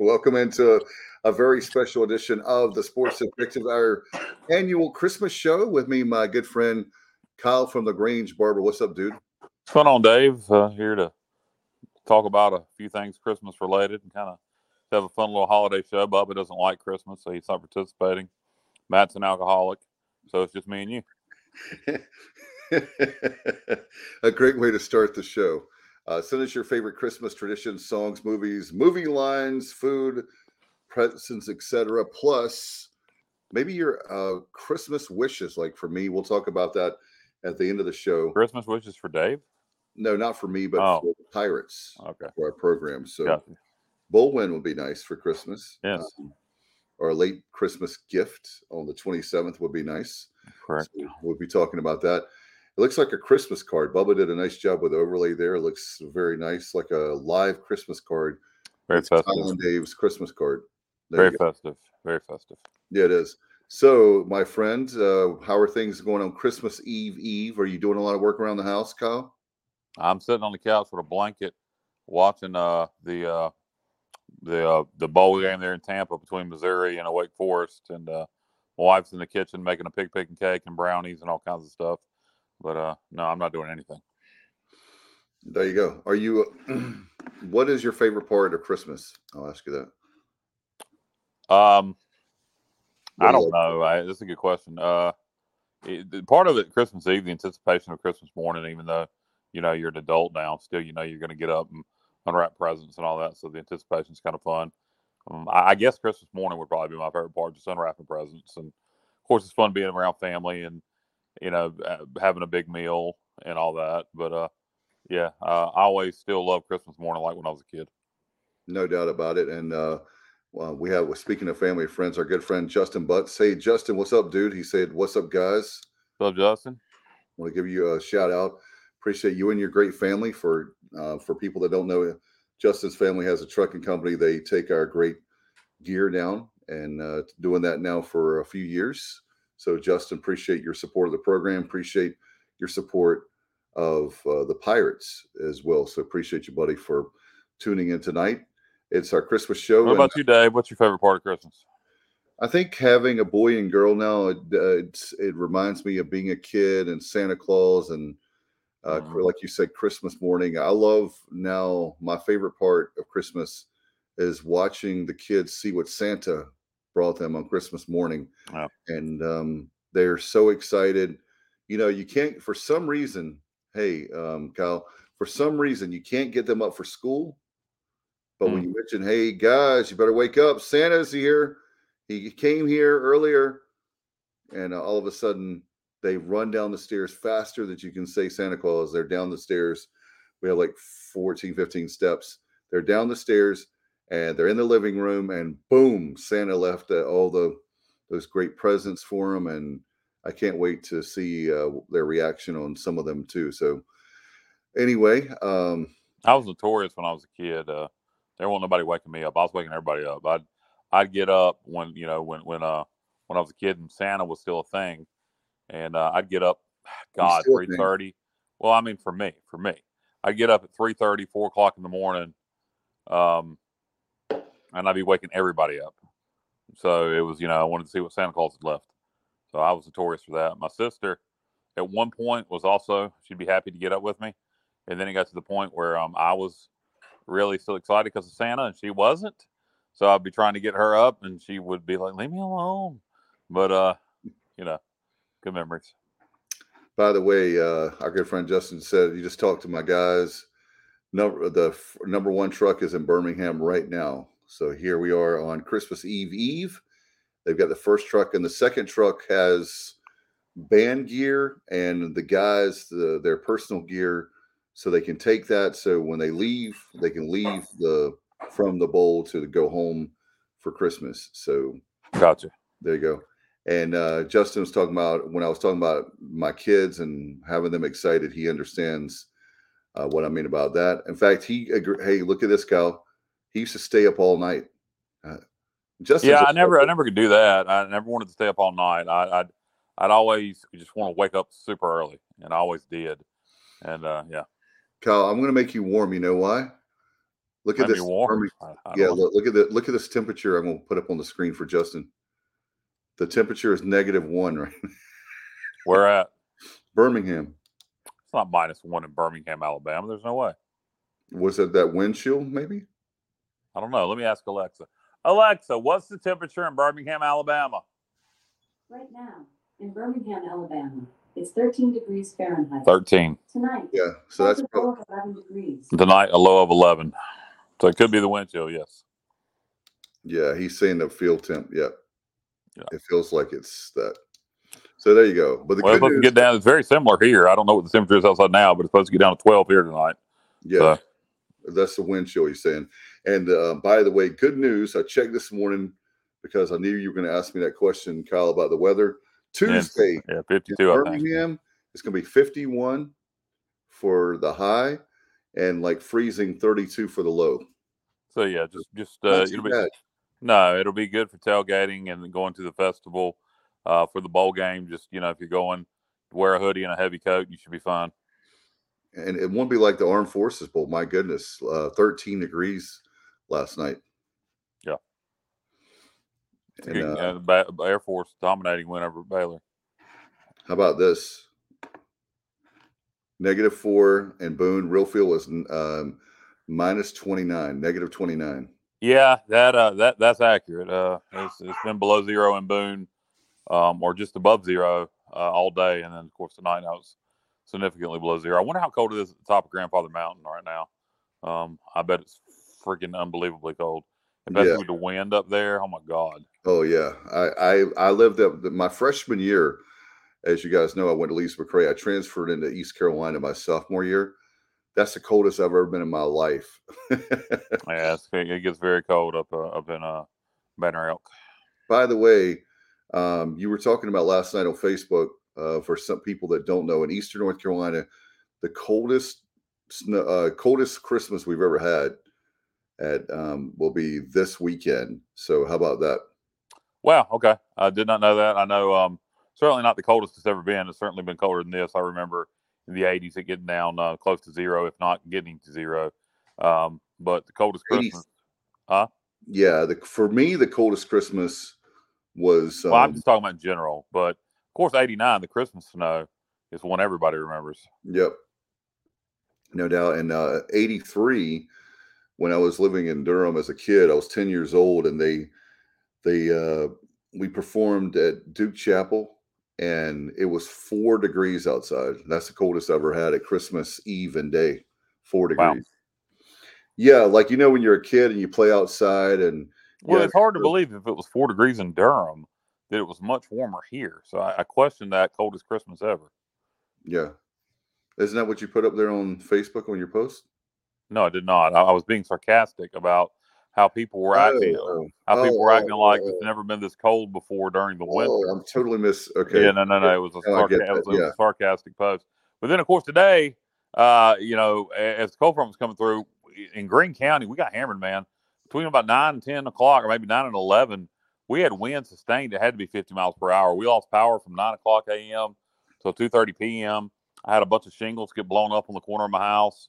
Welcome into a, very special edition of the Sports Objective, our annual Christmas show. With me, my good friend Kyle from the Grange Barber. What's up, dude? What's going on, Dave? Uh, here to talk about a few things Christmas related and kind of have a fun little holiday show. Bubba doesn't like Christmas, so he's not participating. Matt's an alcoholic, so it's just me and you. a great way to start the show. Uh, send us your favorite Christmas traditions, songs, movies, movie lines, food, presents, etc. Plus, maybe your uh, Christmas wishes. Like for me, we'll talk about that at the end of the show. Christmas wishes for Dave? No, not for me, but oh. for Pirates. Okay. For our program. So, gotcha. bowl win would be nice for Christmas. Yes. Um, or a late Christmas gift on the 27th would be nice. Correct. So we'll be talking about that. It looks like a Christmas card. Bubba did a nice job with the overlay there. It looks very nice, like a live Christmas card. Very festive. Colin Dave's Christmas card. There very festive. Very festive. Yeah, it is. So, my friend, uh, how are things going on Christmas Eve Eve? Are you doing a lot of work around the house, Kyle? I'm sitting on the couch with a blanket, watching uh, the uh, the uh, the bowl game there in Tampa between Missouri and Wake Forest, and uh, my wife's in the kitchen making a pig picking cake and brownies and all kinds of stuff. But uh, no, I'm not doing anything. There you go. Are you? what is your favorite part of Christmas? I'll ask you that. Um, I don't know. I, that's a good question. Uh, it, part of it, Christmas Eve, the anticipation of Christmas morning, even though you know you're an adult now, still you know you're going to get up and unwrap presents and all that. So the anticipation is kind of fun. Um, I, I, guess Christmas morning would probably be my favorite part, just unwrapping presents, and of course it's fun being around family and you know, uh, having a big meal and all that. But uh, yeah, uh, I always still love Christmas morning like when I was a kid. No doubt about it. And uh, well, we have, speaking of family friends, our good friend Justin Butts. Say, Justin, what's up, dude? He said, What's up, guys? What's up, Justin? I want to give you a shout out. Appreciate you and your great family. For uh, for people that don't know, Justin's family has a trucking company. They take our great gear down and uh, doing that now for a few years. So, Justin, appreciate your support of the program. Appreciate your support of uh, the Pirates as well. So, appreciate you, buddy, for tuning in tonight. It's our Christmas show. What about you, Dave? What's your favorite part of Christmas? I think having a boy and girl now, it, uh, it reminds me of being a kid and Santa Claus and, uh, mm-hmm. like you said, Christmas morning. I love now, my favorite part of Christmas is watching the kids see what Santa brought them on Christmas morning, and um, they're so excited. You know, you can't for some reason. Hey, um, Kyle, for some reason you can't get them up for school. But mm. when you mention, "Hey guys, you better wake up! Santa's here. He came here earlier," and uh, all of a sudden they run down the stairs faster than you can say Santa Claus. They're down the stairs. We have like 14, 15 steps. They're down the stairs and they're in the living room and boom santa left uh, all the those great presents for them and i can't wait to see uh, their reaction on some of them too. So anyway um i was notorious when i was a kid uh there wasn't nobody waking me up. I was waking everybody up. I'd i'd get up when you know when when uh when i was a kid and santa was still a thing and uh, i'd get up god 3.30 well i mean for me for me. I'd get up at 3.30 4 o'clock in the morning um and I'd be waking everybody up. So it was, you know, I wanted to see what Santa Claus had left. So I was notorious for that. My sister, at one point, was also she'd be happy to get up with me, and then it got to the point where um, I was really still excited because of Santa, and she wasn't. So I'd be trying to get her up, and she would be like, "Leave me alone." But uh, you know, good memories. By the way, uh, our good friend Justin said you just talked to my guys. Number the f- number one truck is in Birmingham right now. So here we are on Christmas Eve Eve. They've got the first truck, and the second truck has band gear and the guys the, their personal gear, so they can take that. So when they leave, they can leave the from the bowl to go home for Christmas. So gotcha. There you go. And uh, Justin was talking about when I was talking about my kids and having them excited. He understands uh, what I mean about that. In fact, he agree, hey, look at this, Cal. He used to stay up all night. Uh, just yeah, I never, I never could do that. I never wanted to stay up all night. I, I'd, I'd always just want to wake up super early, and I always did. And uh, yeah, Kyle, I'm going to make you warm. You know why? Look at this. warm. I- I Yeah, look, look at the look at this temperature. I'm going to put up on the screen for Justin. The temperature is negative one right. now. Where at? Birmingham. It's not minus one in Birmingham, Alabama. There's no way. Was it that wind chill? Maybe. I don't know. Let me ask Alexa. Alexa, what's the temperature in Birmingham, Alabama? Right now, in Birmingham, Alabama, it's 13 degrees Fahrenheit. 13. Tonight, Yeah. So that's it's a prob- low of 11 degrees. Tonight, a low of 11. So it could be the wind chill, yes. yeah. He's saying the field temp. Yeah. Yeah. It feels like it's that. So there you go. But the Well, it's good supposed to news, get down. It's very similar here. I don't know what the temperature is outside now, but it's supposed to get down to 12 here tonight. yeah, So, that's the wind chill he's saying. And uh, by the way, good news. I checked this morning because I knew you were going to ask me that question, Kyle, about the weather. Tuesday yeah, in 52, I think. Birmingham, it's going to be 51 for the high and like freezing 32 for the low. So yeah, just just uh, it'll be bad. no, it'll be good for tailgating and going to the festival. Uh, for the bowl game, just you know, if you're going, wear a hoodie and a heavy coat, you should be fine. And it won't be like the Armed Forces Bowl. My goodness, uh, 13 degrees last night. Yeah. And, Getting, uh, uh, the Air Force dominating win over Baylor. How about this? Negative four and Boone. Real field was um, minus 29, negative 29. Yeah, that uh, that that's accurate. Uh, it's, it's been below zero in Boone, um, or just above zero uh, all day, and then of course tonight now it's significantly below zero. I wonder how cold it is at the top of Grandfather Mountain right now. Um, I bet it's freaking unbelievably cold, especially Yeah. with the wind up there. Oh my god! Oh yeah, I I, I lived up my freshman year. As you guys know, I went to Lees-McRae. I transferred into East Carolina my sophomore year. That's the coldest I've ever been in my life. Yeah, it's, it gets very cold up uh, up in uh, Banner Elk. By the way, um, you were talking about last night on Facebook. Uh, for some people that don't know, in Eastern North Carolina, the coldest uh, coldest Christmas we've ever had at um, will be this weekend. So how about that? Wow. Okay. I did not know that. I know um, certainly not the coldest it's ever been. It's certainly been colder than this. I remember in the 80s it getting down uh, close to zero, if not getting to zero. Um, but the coldest 80s. Christmas. Yeah, the, for me, the coldest Christmas was. Um, Well, I'm just talking about in general. But of course, 89, the Christmas snow is one everybody remembers. Yep. No doubt. And uh, 83, when I was living in Durham as a kid, I was 10 years old and they, they, uh, we performed at Duke Chapel and it was four degrees outside. That's the coldest I ever had at Christmas Eve and day, four Wow. degrees. Yeah. Like, you know, when you're a kid and you play outside and, Well, Yeah, it's hard to believe if it was four degrees in Durham that it was much warmer here. So I, I question that coldest Christmas ever. yeah. Isn't that what you put up there on Facebook on your post? No, I did not. I, I was being sarcastic about how people were acting. Oh, how people oh, were acting oh, like oh, it's never been this cold before during the oh, winter. I'm totally miss. Okay. Yeah, no, no, no. It was a, Oh, sarca- it was, that, was yeah. sarcastic post. But then, of course, today, uh, you know, as the cold front was coming through in Greene County, we got hammered, man. Between about nine and ten o'clock, or maybe nine and eleven, we had wind sustained. It had to be fifty miles per hour. We lost power from nine o'clock a.m. till two thirty p.m. I had a bunch of shingles get blown up on the corner of my house.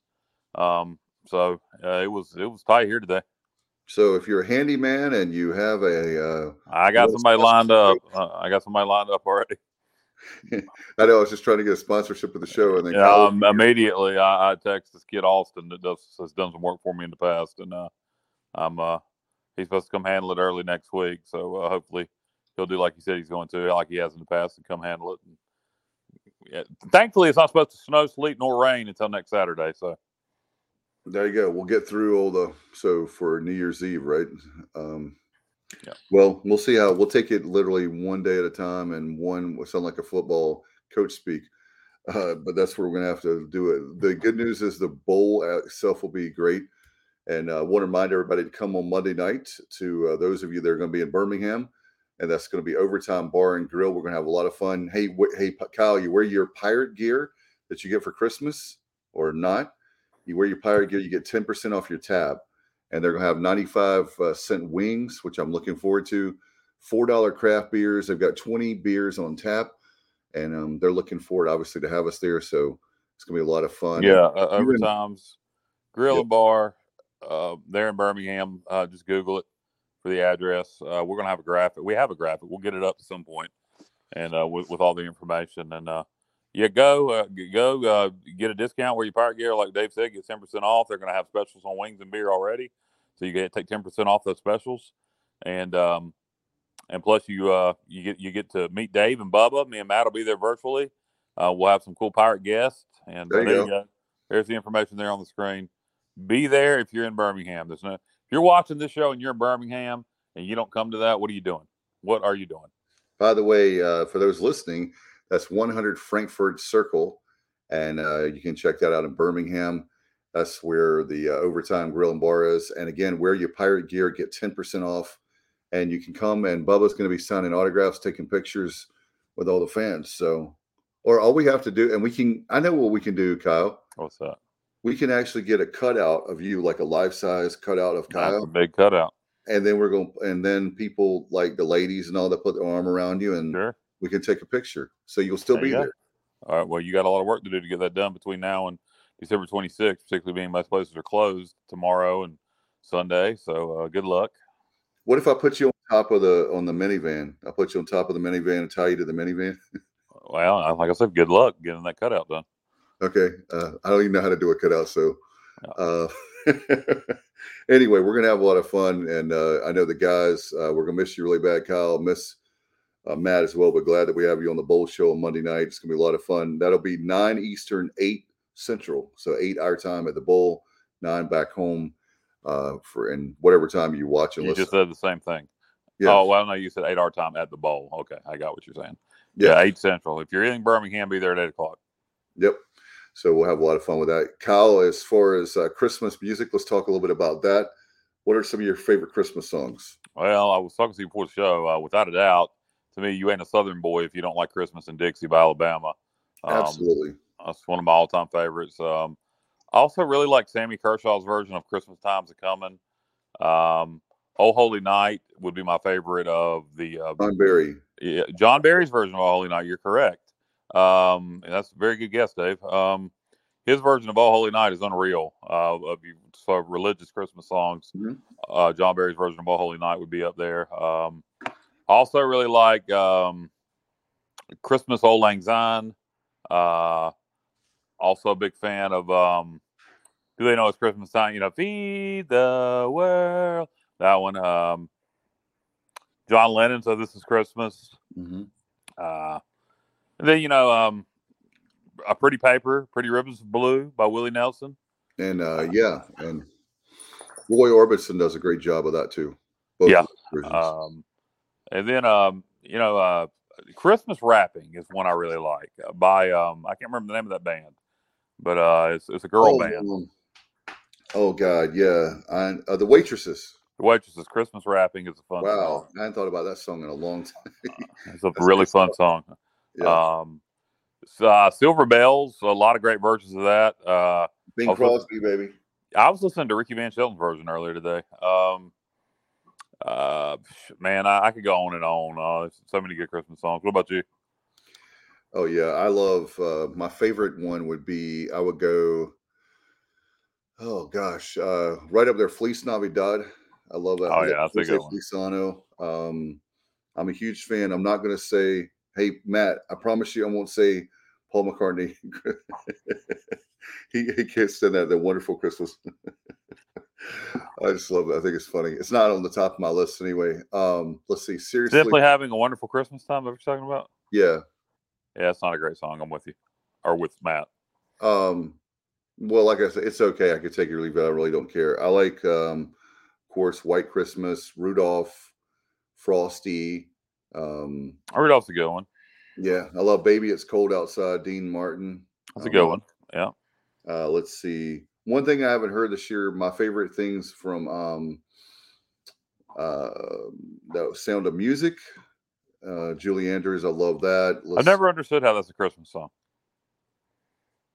Um, so uh, it was it was tight here today. So if you're a handyman and you have a, uh, I got somebody lined up. Uh, I got somebody lined up already. I know I was just trying to get a sponsorship of the show, and then Yeah, um, immediately I, I text this kid Austin that does has done some work for me in the past, and uh, I'm uh, he's supposed to come handle it early next week. So uh, hopefully he'll do like he said he's going to, like he has in the past, and come handle it. And, yeah, thankfully, it's not supposed to snow, sleet, nor rain until next Saturday. So there you go. We'll get through all the so for New Year's Eve, right? Um, Yeah. Well, we'll see how we'll take it literally one day at a time, and one will sound like a football coach speak. Uh, but that's where we're gonna have to do it. The good news is the bowl itself will be great, and I uh, want to remind everybody to come on Monday night. To uh, those of you that are going to be in Birmingham, and that's going to be overtime bar and grill. We're going to have a lot of fun. Hey, wh- hey, Kyle, you wear your pirate gear that you get for Christmas or not? You wear your pirate gear, you get ten percent off your tab, and they're going to have ninety-five uh, cent wings, which I'm looking forward to. Four dollar craft beers. They've got twenty beers on tap, and um, they're looking forward, obviously, to have us there. So It's gonna be a lot of fun. Yeah, uh, overtimes, grill Yep. and bar, uh, there in Birmingham. Uh, just Google it for the address. Uh, we're gonna have a graphic. We have a graphic. We'll get it up at some point, and uh, with, with all the information. And uh, yeah, go uh, go uh, get a discount where you pirate gear. Like Dave said, get ten percent off. They're gonna have specials on wings and beer already, so you get take ten percent off those specials. And um, and plus you uh you get you get to meet Dave and Bubba. Me and Matt will be there virtually. Uh, we'll have some cool pirate guests, and There uh, you there go. you go. There's the information there on the screen. Be there if you're in Birmingham. There's no if you're watching this show and you're in Birmingham and you don't come to that. What are you doing? What are you doing? By the way, uh, for those listening, that's 100 Frankfurt Circle, and uh, you can check that out in Birmingham. That's where the uh, Overtime Grill and Bar is. And again, wear your pirate gear, get 10% off, and you can come. And Bubba's going to be signing autographs, taking pictures with all the fans. So, or all we have to do, and we can, I know what we can do, Kyle. What's that? We can actually get a cutout of you, like a life size cutout of That's Kyle a big cutout. and then we're going and then people like the ladies and all that put their arm around you and Sure. We can take a picture so you'll still There be you there All right. Well, you got a lot of work to do to get that done between now and December 26th, particularly being most places are closed tomorrow and Sunday. So uh, good luck. what if i put you on top of the on the minivan i put you on top of the minivan and tie you to the minivan Well, like I said, good luck getting that cutout done. okay uh, i don't even know how to do a cutout so uh anyway we're gonna have a lot of fun and uh i know the guys uh we're gonna miss you really bad kyle miss uh, Matt as well, but glad that we have you on the Bowl Show on Monday night. It's gonna be a lot of fun. That'll be nine Eastern, eight Central, so eight our time at the Bowl, nine back home uh, for and whatever time you watch and You listen. just said the same thing. yeah, Oh, well, no, you said eight our time at the bowl. Okay. I got what you're saying. Yeah. Yeah. eight central. If you're in Birmingham, be there at eight o'clock. yep. So we'll have a lot of fun with that. Kyle, as far as uh, Christmas music, let's talk a little bit about that. What are some of your favorite Christmas songs? Well, I was talking to you before the show. Uh, without a doubt, to me, you ain't a Southern boy if you don't like Christmas in Dixie by Alabama. Um, Absolutely. That's one of my all-time favorites. Um, I also really like Sammy Kershaw's version of "Christmas Time's a Coming." Um, "Oh Holy Night" would be my favorite of the uh, John Berry. yeah, John Berry's version of "Oh Holy Night." You're correct. Um, and that's a very good guess, Dave. Um, his version of "Oh Holy Night" is unreal. Uh, of so religious Christmas songs, Mhm. uh, John Berry's version of "Oh Holy Night" would be up there. Um, also, really like um, "Christmas Auld Lang Syne." Uh, also a big fan of um, "Do They Know It's Christmas Time?" You know, "Feed the World." That one. Um, John Lennon. So this is Christmas. Mhm. Uh, then you know, um, a pretty paper, pretty ribbons of blue by Willie Nelson. And uh, yeah, and Roy Orbison does a great job of that too. Both Yeah. Um, and then um, you know, uh, Christmas Wrapping is one I really like uh, by um, I can't remember the name of that band, but uh, it's it's a girl oh, band. um, oh God, yeah. I, uh, the waitresses. The waitresses Christmas Wrapping is a fun Wow, song. I hadn't thought about that song in a long time. It's a really fun song. yeah, Um, uh, Silver Bells, a lot of great versions of that. Uh, Bing Crosby, baby. I was listening to Ricky Van Shelton's version earlier today. Um, uh, man, I, I could go on and on. Uh, so many good Christmas songs. What about you? Oh yeah, I love. Uh, my favorite one would be. I would go. Oh gosh, uh, right up there, Feliz Navidad. I love that. Oh, yeah, that's a good one. Feliciano. Um, I'm a huge fan. I'm not going to say, "Hey Matt," I promise you, I won't say Paul McCartney. he he can't stand that. The wonderful Christmas. I just love it. I think it's funny. It's not on the top of my list anyway. Um, let's see. Seriously, Simply having a wonderful Christmas time. That you're talking about? yeah. Yeah, it's not a great song. I'm with you, or with Matt. Um, well, like I said, it's okay. I could take it or leave it. I really don't care. I like, um, of course, White Christmas, Rudolph, Frosty. Um, Rudolph's a good one. yeah, I love Baby It's Cold Outside, Dean Martin. That's a Um, good one. Yeah. Uh, let's see. One thing I haven't heard this year, my favorite things from um, uh, the Sound of Music. Uh, Julie Andrews, I love that. I've Let's never understood how that's a Christmas song.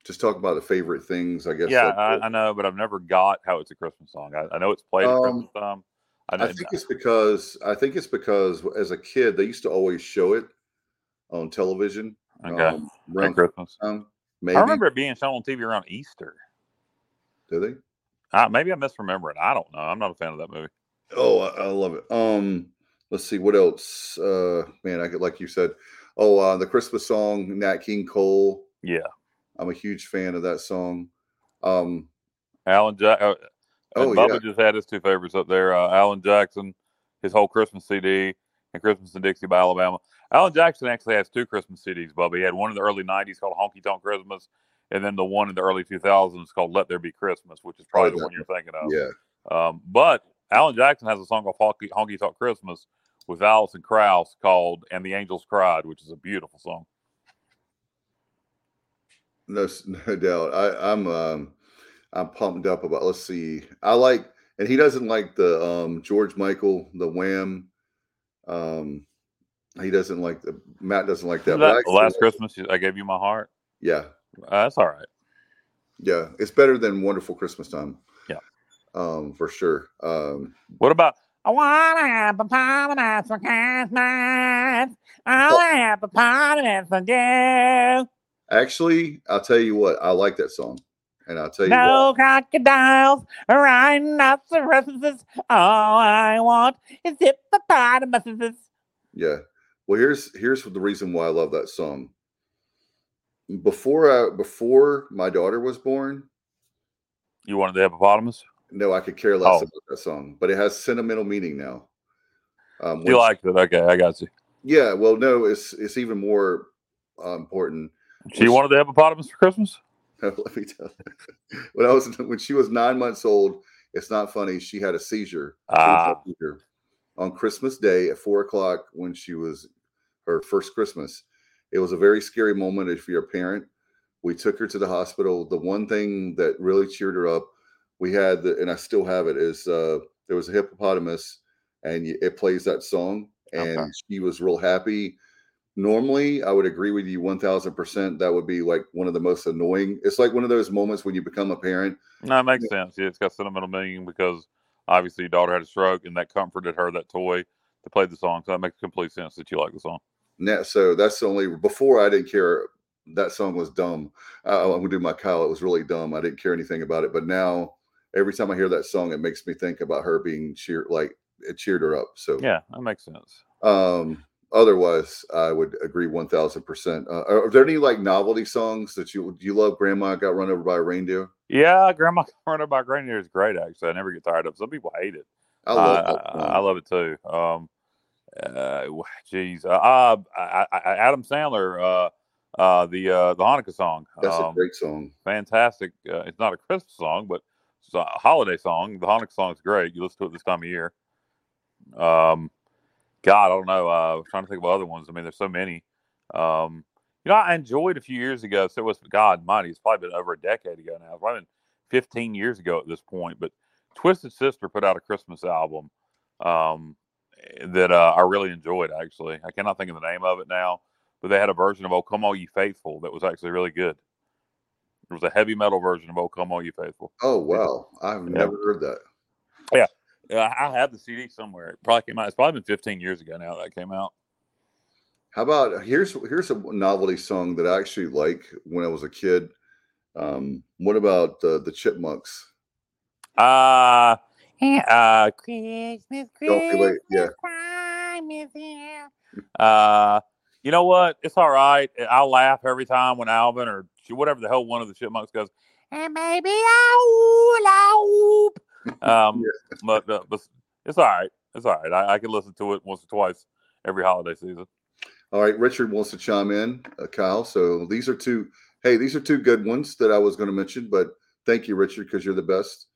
just talk about the favorite things, I guess. Yeah, I, I know, but I've never got how it's a Christmas song. I, I know it's played at Um, Christmas time. I, I think it's because I think it's because as a kid they used to always show it on television. okay. um, around Christmas. time. Maybe I remember it being shown on TV around Easter. Do they? Uh, maybe I misremember it. I don't know. I'm not a fan of that movie. Oh, I, I love it. Um, let's see what else. Uh, man, I could like you said. Oh, uh, the Christmas song, Nat King Cole. Yeah, I'm a huge fan of that song. Um, Alan Jack. Uh, oh Bubba yeah, just had his two favorites up there. Uh, Alan Jackson, his whole Christmas CD, and Christmas in Dixie by Alabama. Alan Jackson actually has two Christmas CDs, Bubba. He had one in the early '90s called Honky Tonk Christmas, and then the one in the early 2000s called Let There Be Christmas, which is probably Oh, the one you're thinking of. yeah. Um, but Alan Jackson has a song called Honky, Honky Tonk Christmas with Alison Krauss called "And the Angels Cried," which is a beautiful song. No, no doubt. I, I'm um, I'm pumped up about. Let's see. I like, and he doesn't like the um George Michael, the Wham. Um, he doesn't like the Matt doesn't like that. That- but I actually last Christmas, I gave you my heart. yeah, Uh, that's all right. yeah, it's better than Wonderful Christmas Time. Yeah. um, for sure. Um, What about? I wanna have a party for Christmas. I wanna have a party for you. actually, I'll tell you what, I like that song, and I'll tell you what. No crocodiles up the Christmases. All I want is hippopotamuses. Yeah. Well, here's here's the reason why I love that song. Before I before my daughter was born, You wanted the hippopotamus? no, I could care less Oh. about that song, but it has sentimental meaning now. Um, You liked it? Okay, I got you. yeah. Well, no, it's it's even more uh, important. She wanted the hippopotamus for Christmas. Let me tell you. When I was when she was nine months old, it's not funny. She had a seizure. Ah. seizure on Christmas Day at four o'clock when she was her first Christmas. It was a very scary moment if you're a parent. We took her to the hospital. The one thing that really cheered her up, we had the, and I still have it, is uh, there was a hippopotamus, and it plays that song, and Okay. she was real happy. Normally, I would agree with you one thousand percent. That would be like one of the most annoying. It's like one of those moments when you become a parent. No, it makes sense. Yeah, it's got sentimental meaning because obviously your daughter had a stroke, and that comforted her. That toy to play the song, so that makes complete sense that you like the song. Now, so that's the only. Before I didn't care. That song was dumb. Uh, I'm gonna do my Kyle. It was really dumb. I didn't care anything about it. But now, every time I hear that song, it makes me think about her being cheered. Like it cheered her up. So Yeah, that makes sense. Um, otherwise, I would agree one thousand percent. Uh, Are there any like novelty songs that you you love? Grandma got run over by a reindeer. Yeah, Grandma got run over by Reindeer is great. Actually, I never get tired of. it. Some people hate it. I love I, that. I. I love it too. Um, uh, geez, uh, uh, I, I, Adam Sandler, uh, uh, the uh, the Hanukkah song. That's a um, great song. fantastic. Uh, it's not a Christmas song, but it's a holiday song. The Hanukkah song is great. You listen to it this time of year. Um, God, I don't know. Uh, I'm trying to think of other ones. I mean, there's so many. Um, you know, I enjoyed a few years ago. So it was God Mighty. It's probably been over a decade ago now. It's probably been 15 years ago at this point. But Twisted Sister put out a Christmas album um, that uh, I really enjoyed. Actually, I cannot think of the name of it now, but they had a version of "Oh Come All Ye Faithful" that was actually really good. It was a heavy metal version of "Oh Come All Ye Faithful." Oh wow, I've Yeah. never heard that. Yeah, I have the CD somewhere. It probably came out. It's probably been 15 years ago now that came out. How about here's here's a novelty song that I actually like when I was a kid. Um, what about uh, the Chipmunks? Uh, uh, Christmas, late, yeah. time is here. Uh, you know what? It's all right. I'll laugh every time when Alvin or whatever the hell one of the chipmunks goes, and maybe I Um, but, uh, but it's all right. It's all right. I, I can listen to it once or twice every holiday season. All right, Richard wants to chime in, uh, Kyle. So these are two. Hey, these are two good ones that I was going to mention, but thank you, Richard, because you're the best.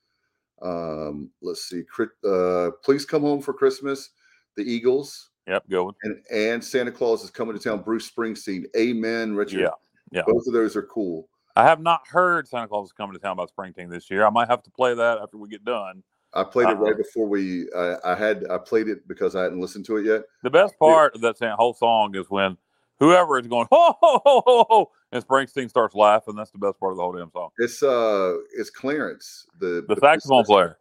Um, let's see. Crit- Uh, please come home for Christmas. The Eagles Yep, one. and and Santa Claus is coming to town. Bruce Springsteen. Amen, Richard. Yeah, yeah. Both of those are cool. I have not heard Santa Claus is coming to town by Springsteen this year. I might have to play that after we get done. I played it right Uh-huh. before we. I, I had. I played it because I hadn't listened to it yet. The best part of that whole song is when whoever is going ho ho ho ho ho, and Springsteen starts laughing. That's the best part of the whole damn song. It's uh, it's Clarence, the The saxophone player,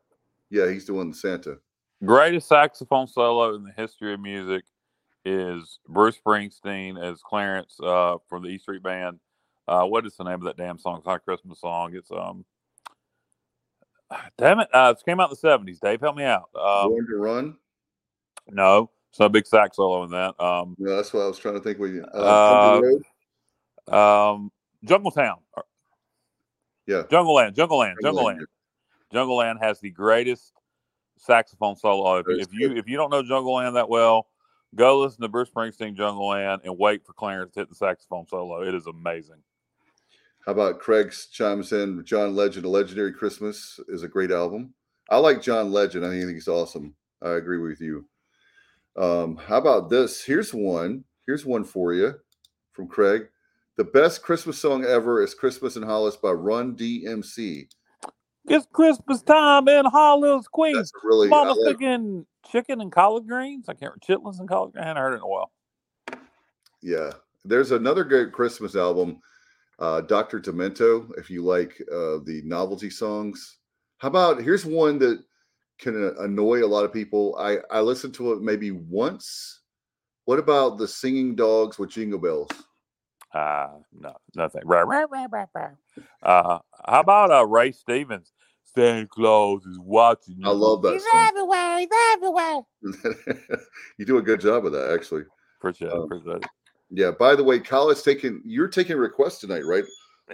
Yeah, he's doing the Santa. greatest saxophone solo in the history of music, is Bruce Springsteen as Clarence uh, from the E Street Band. uh, what is the name of that damn song? It's not a Christmas song. It's um, damn it, uh, it came out in the seventies. Dave, help me out. Um, Born to Run. no, it's not a big sax solo in that. Um, No, that's what I was trying to think. With you, uh? Um, Jungle Town, yeah, Jungle Land, Jungle Land, Jungle Land. Jungle Land has the greatest saxophone solo. If, if you if you don't know Jungle Land that well, go listen to Bruce Springsteen Jungle Land and wait for Clarence to hit the saxophone solo. It is amazing. How about Craig's chimes in? John Legend, A Legendary Christmas is a great album. I like John Legend. I think he's awesome. I agree with you. Um, how about this? Here's one. Here's one for you from Craig. The best Christmas song ever is Christmas in Hollis by Run DMC. It's Christmas time in Hollis, Queens. That's really I Mama's like- chicken and collard greens. I can't remember chitlins and collard greens. I hadn't heard it in a while. Yeah. There's another good Christmas album, uh, Dr. Demento, if you like uh, the novelty songs. How about here's one that can uh, annoy a lot of people. I, I listened to it maybe once. What about the singing dogs with jingle bells? Uh no, nothing. Rah, rah, rah, rah, rah. Uh, how about uh, Ray Stevens? Santa Claus is watching you. I love that He's song. everywhere. He's everywhere. you do a good job of that, actually. Appreciate it. Um, Appreciate it. Yeah. By the way, Kyle is taking you're taking requests tonight, right?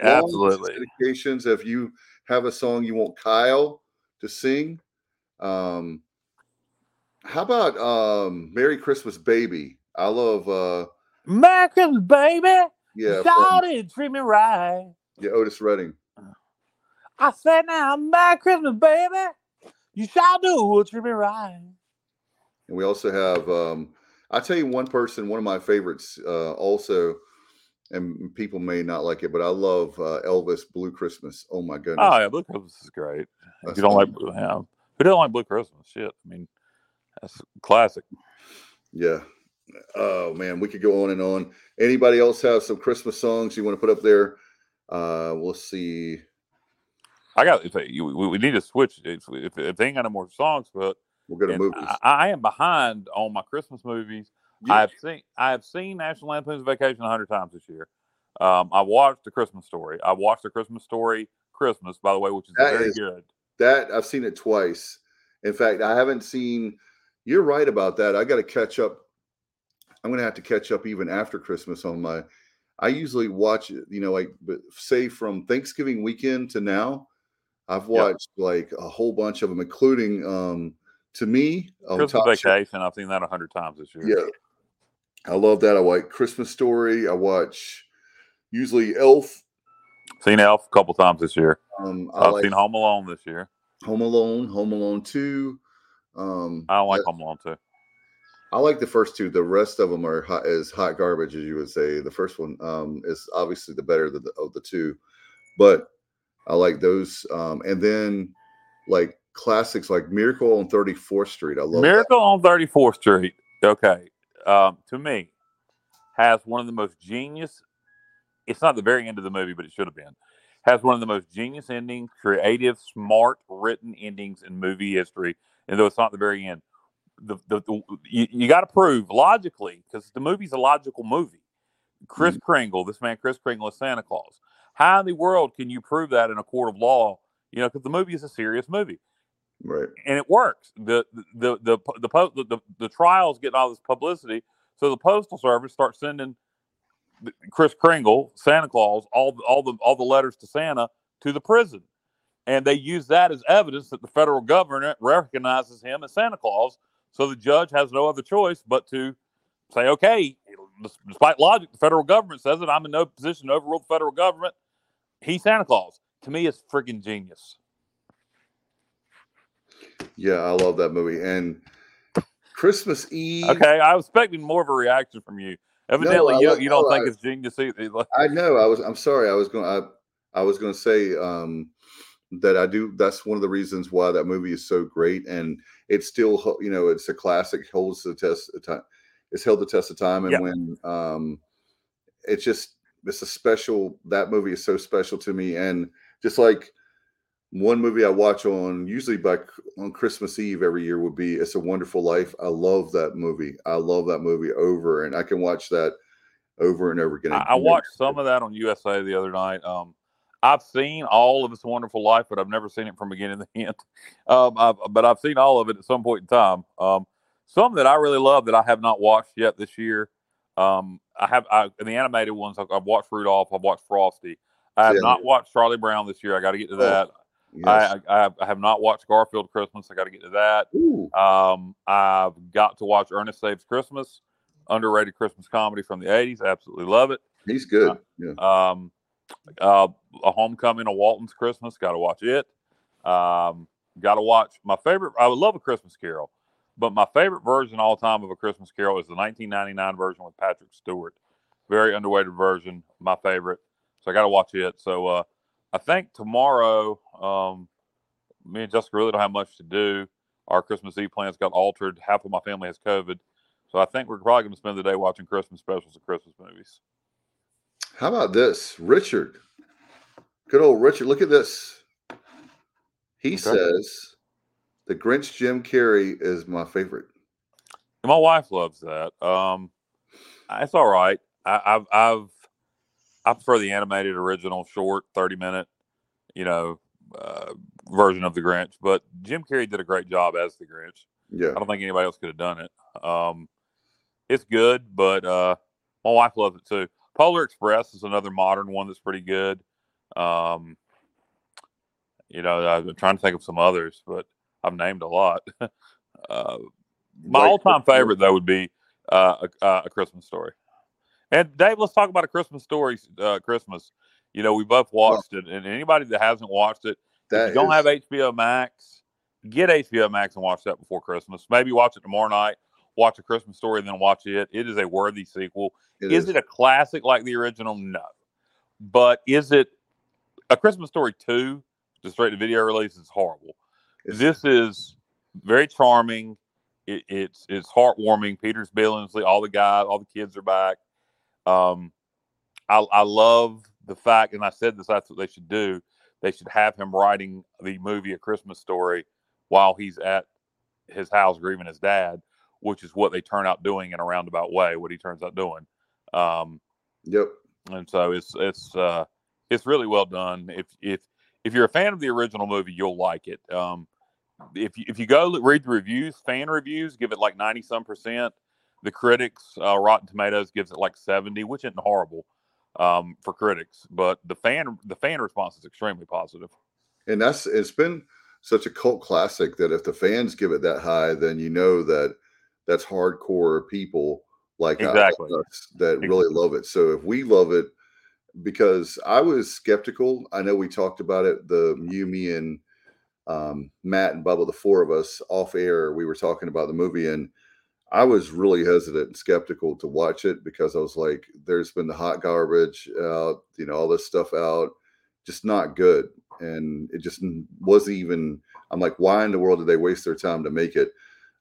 Absolutely. Dedications. If you have a song you want Kyle to sing, um, how about um, "Merry Christmas, Baby"? I love, uh, Merry Christmas, baby. Yeah, Shout from, it, treat me right. yeah, Otis Redding. I said now, Merry Christmas, baby. You shall do treat me right. And we also have, um, I tell you, one person, one of my favorites, uh, also, and people may not like it, but I love uh, Elvis Blue Christmas. Oh my goodness, Oh yeah, Blue Christmas is great. If That's you don't like fun. yeah. who doesn't like Blue Christmas? Shit. I mean, that's classic. Yeah. Oh man, we could go on and on. Anybody else have some Christmas songs you want to put up there? Uh, we'll see. I got. If you, we, we need to switch. If, if, if they ain't got no more songs, but We'll go to movies. I, I am behind on my Christmas movies. Yeah. I've seen I have seen National Lampoon's Vacation a hundred times this year. Um, I watched the Christmas Story. I watched the Christmas Story Christmas, by the way, which is That very is- good. that I've seen it twice. In fact, I haven't seen. You're right about that. I got to catch up. I'm going to have to catch up even after Christmas on my. I usually watch you know, like but say from Thanksgiving weekend to now. I've watched like a whole bunch of them, including um to me Christmas Vacation. I've seen that a hundred times this year. Yeah. I love that. I like Christmas Story. I watch usually Elf. Seen Elf a couple times this year. Um, I I've like seen Home Alone this year. Home Alone, Home Alone 2. Um, I don't like that- Home Alone too. I like the first two. The rest of them are hot, hot garbage, as you would say. The first one um, is obviously the better of the, of the two, but I like those. Um, and then like classics like Miracle on 34th Street. I love that. Miracle on 34th Street. Okay. Um, to me, has one of the most genius. It's not the very end of the movie, but it should have been. Has one of the most genius endings, creative, smart, written endings in movie history. And though it's not the very end, the, the, the you, you got to prove logically because the movie's a logical movie. Chris mm-hmm. Kringle, this man Chris Kringle is Santa Claus. How in the world can you prove that in a court of law? You know, because the movie is a serious movie Right. and it works. The the the the the, the, the, trials getting all this publicity, so the postal service starts sending Chris Kringle, Santa Claus, all the- all the all the letters to Santa to the prison, and they use that as evidence that the federal government recognizes him as Santa Claus. So the judge has no other choice but to say, okay, despite logic, the federal government says it. I'm in no position to overrule the federal government. He's Santa Claus. To me, it's freaking genius. Yeah, I love that movie. And Christmas Eve. Okay, I was expecting more of a reaction from you. Evidently, I you, like- you don't no, think I- it's genius either. I know. I was. I'm sorry. I was going. I. I was going to say um, that I do. That's one of the reasons why that movie is so great, and it's still. You know, it's a classic. Holds the test of time. It's held the test of time, and Yeah. when um, it's just it's a special. That movie is so special to me, and just like one movie I watch on usually by on Christmas Eve every year would be "It's a Wonderful Life." I love that movie. I love that movie over, and I can watch that over and over again. I, I watched some of that on USA the other night. Um, I've seen all of It's a Wonderful Life, but I've never seen it from beginning to end. Um, I've, but I've seen all of it at some point in time. Um, some that I really love that I have not watched yet this year. Um, I have I, the animated ones. I've, I've, watched Rudolph. I've watched Frosty. I have yeah. not watched Charlie Brown this year. I got to get to oh, that. Yes. I, I, I, have not watched Garfield Christmas. I got to get to that. Um, I've got to watch Ernest Saves Christmas, underrated Christmas comedy from the '80s. Absolutely love it. He's good. Uh, yeah. Uh, a Homecoming, a Walton's Christmas. Got to watch it. Um, got to watch my favorite. I would love a Christmas Carol, but my favorite version all time of a Christmas Carol is the 1999 version with Patrick Stewart. Very underrated version. My favorite. So I got to watch it. So uh, I think tomorrow, um, me and Jessica really don't have much to do. Our Christmas Eve plans got altered. Half of my family has COVID. So I think we're probably going to spend the day watching Christmas specials and Christmas movies. How about this? Richard. Good old Richard. Look at this. He okay. says the Grinch Jim Carrey is my favorite. My wife loves that. Um, it's all right. I, I've, I've I prefer the animated original short 30 minute, you know, uh, version of the Grinch. But Jim Carrey did a great job as the Grinch. Yeah. I don't think anybody else could have done it. Um, it's good, but uh, my wife loves it too. Polar Express is another modern one that's pretty good. Um, you know, I'm trying to think of some others, but I've named a lot. uh, my all-time favorite though would be uh, a, a Christmas Story. And Dave, let's talk about a Christmas story. Uh, Christmas, you know, we both watched well, it, and anybody that hasn't watched it, if you don't is... have HBO Max, get HBO Max and watch that before Christmas. Maybe watch it tomorrow night. Watch a Christmas story and then watch it. It is a worthy sequel. It is, is it a classic like the original? No, but is it a Christmas Story two? The straight to video release is horrible. It's... This is very charming. It, it's it's heartwarming. Peter's Billingsley, all the guys, all the kids are back. Um, I, I love the fact, and I said this, that's what they should do. They should have him writing the movie A Christmas Story while he's at his house grieving his dad, which is what they turn out doing in a roundabout way, what he turns out doing. Um, yep. And so it's it's uh, it's really well done. If if if you're a fan of the original movie, you'll like it. Um, if you, if you go read the reviews, fan reviews, give it like ninety some percent. The critics, uh, Rotten Tomatoes gives it like 70, which isn't horrible um, for critics, but the fan the fan response is extremely positive. And that's it's been such a cult classic that if the fans give it that high, then you know that that's hardcore people like exactly. us that exactly. really love it. So if we love it, because I was skeptical. I know we talked about it. The you, me, and um, Matt and Bubba, the four of us off air, we were talking about the movie, and I was really hesitant and skeptical to watch it because I was like, there's been the hot garbage out, you know, all this stuff out, just not good. And it just wasn't even, I'm like, why in the world did they waste their time to make it?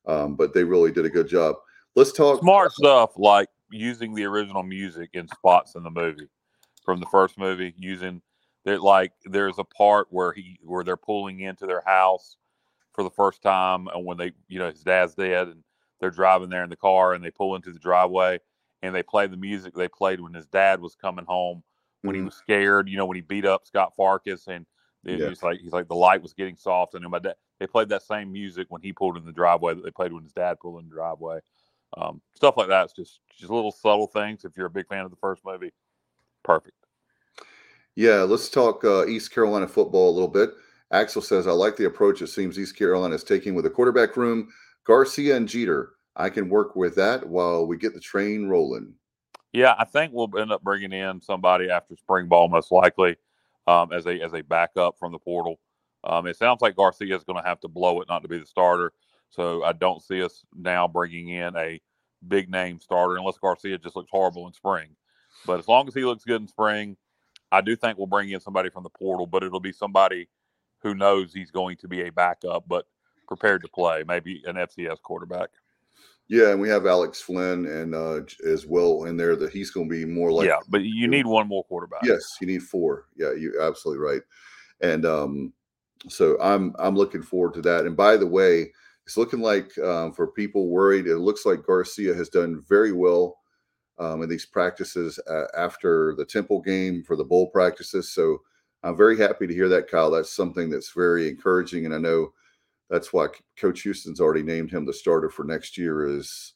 Um, but they really did a good job. Let's talk smart stuff like using the original music in spots in the movie from the first movie, using that like there's a part where he where they're pulling into their house for the first time and when they you know his dad's dead and they're driving there in the car and they pull into the driveway and they play the music they played when his dad was coming home when mm-hmm. he was scared, you know, when he beat up Scut Farkus and it yeah. was like he's like the light was getting soft and my dad they played that same music when he pulled in the driveway that they played when his dad pulled in the driveway. Um, stuff like that's just just little subtle things. If you're a big fan of the first movie, perfect. Yeah, let's talk uh, East Carolina football a little bit. Axel says, I like the approach it seems East Carolina is taking with the quarterback room Garcia and Jeter. I can work with that while we get the train rolling. Yeah, I think we'll end up bringing in somebody after spring ball, most likely, um, as a as a backup from the portal. Um, it sounds like Garcia is going to have to blow it not to be the starter. So I don't see us now bringing in a big name starter unless Garcia just looks horrible in spring. But as long as he looks good in spring, I do think we'll bring in somebody from the portal, but it'll be somebody who knows he's going to be a backup. But prepared to play, maybe an FCS quarterback. Yeah, and we have Alex Flynn and uh, as well in there that he's going to be more like. Yeah, but you need one more quarterback. Yes, you need four. Yeah, you're absolutely right. And um, so I'm I'm looking forward to that. And by the way, it's looking like um, for people worried, it looks like Garcia has done very well um, in these practices uh, after the Temple game for the bowl practices. So I'm very happy to hear that, Kyle. That's something that's very encouraging, and I know that's why Coach Houston's already named him the starter for next year. Is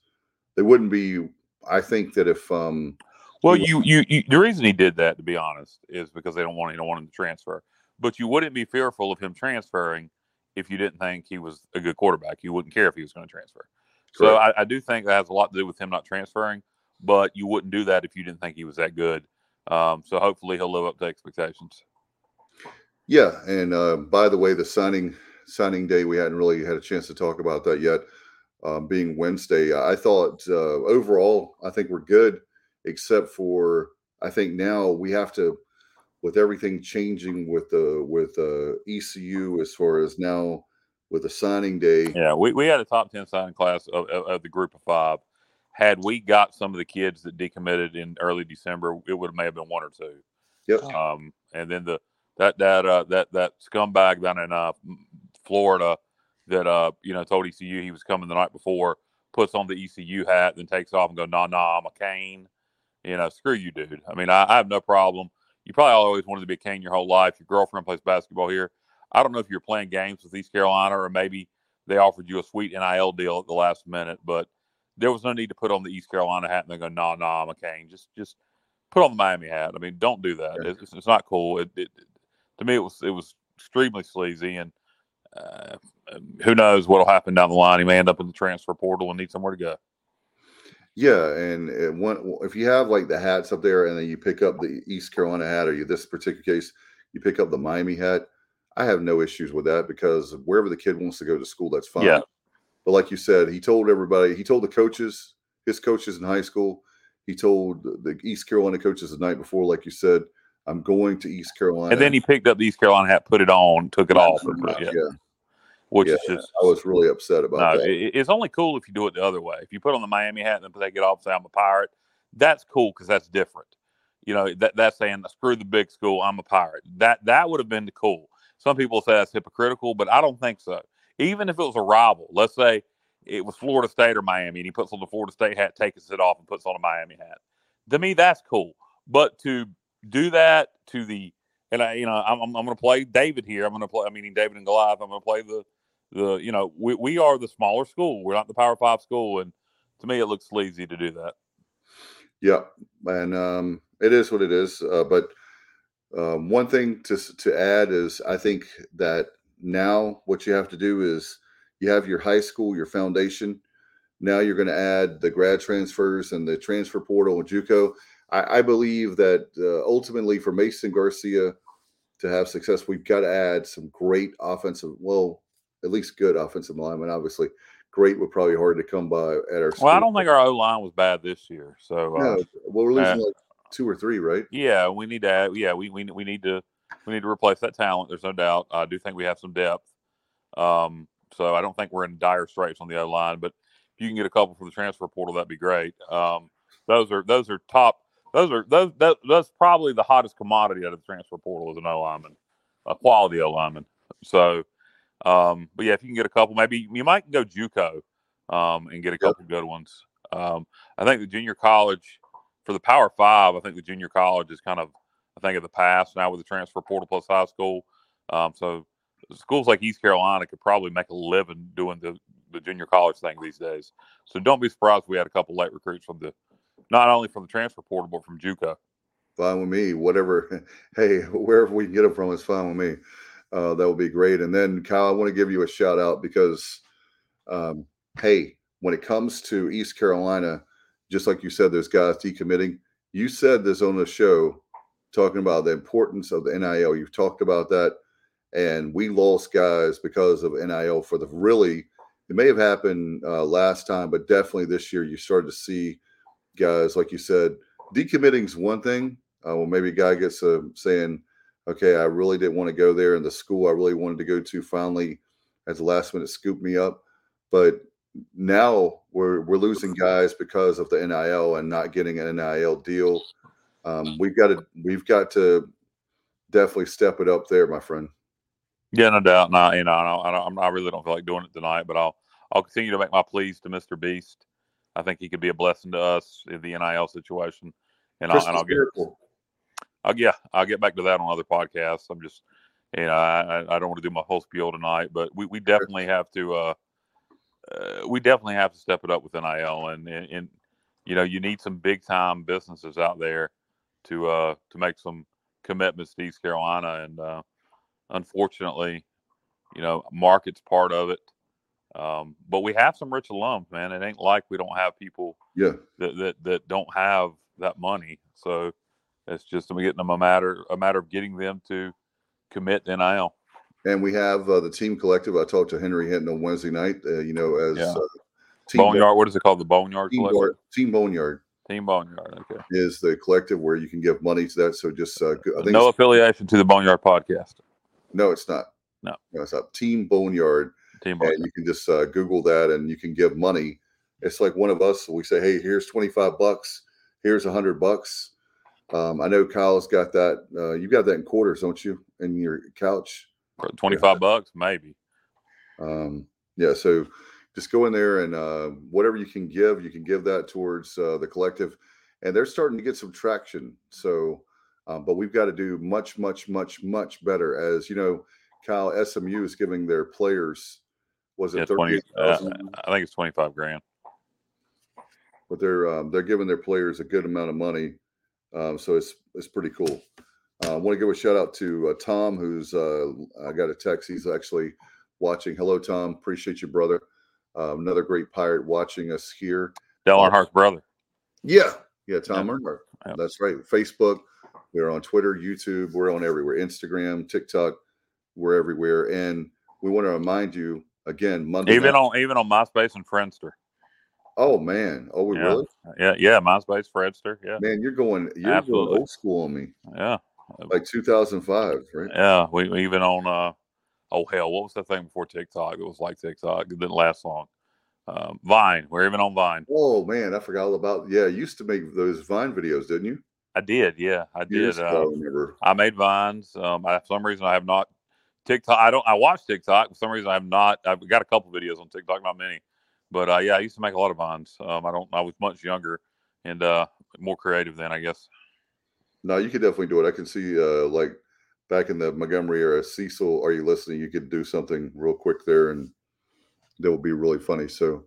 they wouldn't be. I think that if um, well, you, you you the reason he did that, to be honest, is because they don't want he don't want him to transfer. But you wouldn't be fearful of him transferring if you didn't think he was a good quarterback. You wouldn't care if he was going to transfer. Correct. So I, I, do think that has a lot to do with him not transferring. But you wouldn't do that if you didn't think he was that good. Um, so hopefully he'll live up to expectations. Yeah, and uh, by the way, the signing signing day we hadn't really had a chance to talk about that yet. Um, being Wednesday, I thought uh, overall I think we're good, except for I think now we have to, with everything changing with the with uh, ECU as far as now with the signing day. Yeah, we, we had a top ten signing class of, of, of the group of five. Had we got some of the kids that decommitted in early December, it would have may have been one or two. Yep. Um, and then the that that uh, that that scumbag down in uh, Florida that uh you know told ECU he was coming the night before puts on the ECU hat, then takes off and go, nah, nah, I'm a Cane. You know, screw you, dude. I mean, I, I have no problem. You probably always wanted to be a Cane your whole life. Your girlfriend plays basketball here. I don't know if you're playing games with East Carolina or maybe they offered you a sweet NIL deal at the last minute, but there was no need to put on the East Carolina hat and then go, nah, nah, I'm a Cane. Just, just put on the Miami hat. I mean, don't do that. It's, it's not cool. It, it, to me, it was it was extremely sleazy, and uh, who knows what'll happen down the line. He may end up in the transfer portal and need somewhere to go. Yeah, and uh, one if you have like the hats up there, and then you pick up the East Carolina hat, or you this particular case, you pick up the Miami hat. I have no issues with that because wherever the kid wants to go to school, that's fine. Yeah. But like you said, he told everybody, he told the coaches, his coaches in high school, he told the East Carolina coaches the night before, like you said, I'm going to East Carolina. And then he picked up the East Carolina hat, put it on, took it off. Yeah. yeah. Which yeah, is just, I was really upset about no, that. It, it's only cool if you do it the other way. If you put on the Miami hat and then take it off, say I'm a pirate, that's cool because that's different. You know, that that's saying screw the big school, I'm a pirate. That that would have been cool. Some people say that's hypocritical, but I don't think so. Even if it was a rival, let's say it was Florida State or Miami, and he puts on the Florida State hat, takes it off, and puts on a Miami hat. To me, that's cool. But to do that to the and I, you know, I'm, I'm going to play David here. I'm going to play. I mean, David and Goliath. I'm going to play the the. You know, we we are the smaller school. We're not the Power Five school, and to me, it looks sleazy to do that. Yeah, and um, it is what it is. Uh, but um, one thing to to add is, I think that now what you have to do is you have your high school, your foundation. Now you're going to add the grad transfers and the transfer portal and JUCO. I, I believe that uh, ultimately for Mason Garcia to have success, we've got to add some great offensive, well, at least good offensive linemen. Obviously, great would probably hard to come by at our. Well, I don't think our O line was bad this year. So uh, no, well, we're losing uh, like two or three, right? Yeah, we need to. Add, yeah, we, we we need to we need to replace that talent. There's no doubt. I do think we have some depth. Um, so I don't think we're in dire straits on the O line, but if you can get a couple from the transfer portal, that'd be great. Um, those are those are top those are those that, that's probably the hottest commodity out of the transfer portal is an O lineman, a quality O lineman. So, um, but yeah, if you can get a couple, maybe you might go JUCO um, and get a couple yep. good ones. Um, I think the junior college for the Power Five. I think the junior college is kind of I think of the past now with the transfer portal plus high school. Um, so schools like East Carolina could probably make a living doing the the junior college thing these days. So don't be surprised if we had a couple late recruits from the not only from the transfer portal but from JUCO. Fine with me. Whatever. Hey, wherever we can get them from is fine with me. Uh, that would be great. And then Kyle, I want to give you a shout out because, um, hey, when it comes to East Carolina, just like you said, there's guys decommitting. You said this on the show, talking about the importance of the NIL. You've talked about that, and we lost guys because of NIL for the really. It may have happened uh, last time, but definitely this year you started to see guys, like you said, decommitting is one thing. Uh, well, maybe a guy gets a saying, okay, I really didn't want to go there, and the school I really wanted to go to finally at the last minute scooped me up. But now we're we're losing guys because of the NIL and not getting an NIL deal. Um, we've got to we've got to definitely step it up there, my friend. Yeah, no doubt. No, you know, I, I, I really don't feel like doing it tonight, but I'll I'll continue to make my pleas to Mr. Beast I think he could be a blessing to us in the NIL situation. And I'll, and I'll get, I'll, yeah, I'll get back to that on other podcasts. I'm just, you know, I, I don't want to do my whole spiel tonight, but we, we definitely have to, uh, uh, we definitely have to step it up with NIL, and, and, and you know, you need some big time businesses out there to uh to make some commitments to East Carolina, and uh, unfortunately, you know, market's part of it. Um, but we have some rich alums, man. It ain't like we don't have people yeah that that, that don't have that money. So it's just getting them a matter a matter of getting them to commit to NIL. And we have uh, the team collective. I talked to Henry Hinton on Wednesday night. Uh, you know, as Yeah. uh, team Boneyard, what is it called? The Boneyard Team, Collective? Bar- team Boneyard Team Boneyard. Okay. is the collective where you can give money to that. So just uh, I think No affiliation to the Boneyard podcast. no, it's not. No. it's not. Team Boneyard. Team Boneyard. and you can just uh, Google that and you can give money. It's like one of us. We say, "Hey, here's twenty five bucks. Here's a hundred bucks." Um, I know Kyle's got that. Uh, you got that in quarters, don't you? In your couch. 25 bucks, maybe. Um, yeah. So just go in there and uh, whatever you can give, you can give that towards uh, the collective, and they're starting to get some traction. So, um, but we've got to do much, much, much, much better. As you know, Kyle SMU is giving their players was it Yeah, 20, thirty uh. I think it's 25 grand. but they're um, they're giving their players a good amount of money, um, so it's it's pretty cool. Uh, I want to give a shout out to uh, Tom, who's uh, I got a text. He's actually watching. Hello, Tom. Appreciate you, brother. Uh, another great pirate watching us here. Dale Earnhardt's brother. Yeah, yeah, Tom Earnhardt. Yeah. That's right. Facebook. We're on Twitter, YouTube. We're on everywhere. Instagram, TikTok. We're everywhere, and we want to remind you again. Monday. Even night- on even on MySpace and Friendster. Oh man. Oh, we Yeah. really? Yeah, yeah, MySpace, Friendster. Yeah, Man, you're going. You're Absolutely. going old school on me. yeah, like 2005, right? yeah. We we even on uh, oh hell, what was that thing before TikTok? It was like TikTok. It didn't last long. Um, Vine. We're even on Vine. Oh man, I forgot all about. Yeah, you used to make those Vine videos, didn't you? I did. Yeah, I did. Uh, remember. I made vines. Um, I, for some reason, I have not TikTok. I don't. I watch TikTok. For some reason, I have not. I've got a couple videos on TikTok, not many. But uh, yeah, I used to make a lot of vines. Um, I don't. I was much younger and uh, more creative then, I guess. No, you could definitely do it. I can see, uh, like back in the Montgomery era, Cecil, are you listening? You could do something real quick there, and that would be really funny. So,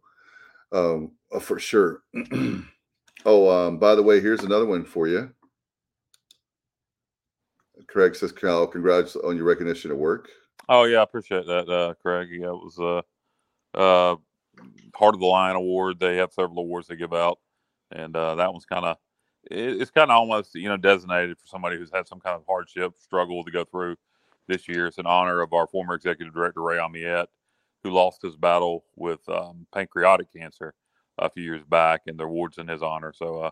um, uh, for sure. oh, um, by the way, here's another one for you. Craig says, "Cal, congrats on your recognition at work." Oh yeah, I appreciate that, uh, Craig. Yeah, it was uh, uh, Heart of the Lion Award. They have several awards they give out, and uh, that one's kind of it, it's kind of almost you know designated for somebody who's had some kind of hardship, struggle to go through this year. It's in honor of our former executive director Ray Amiette, who lost his battle with um, pancreatic cancer a few years back, and the award's in his honor. So, uh,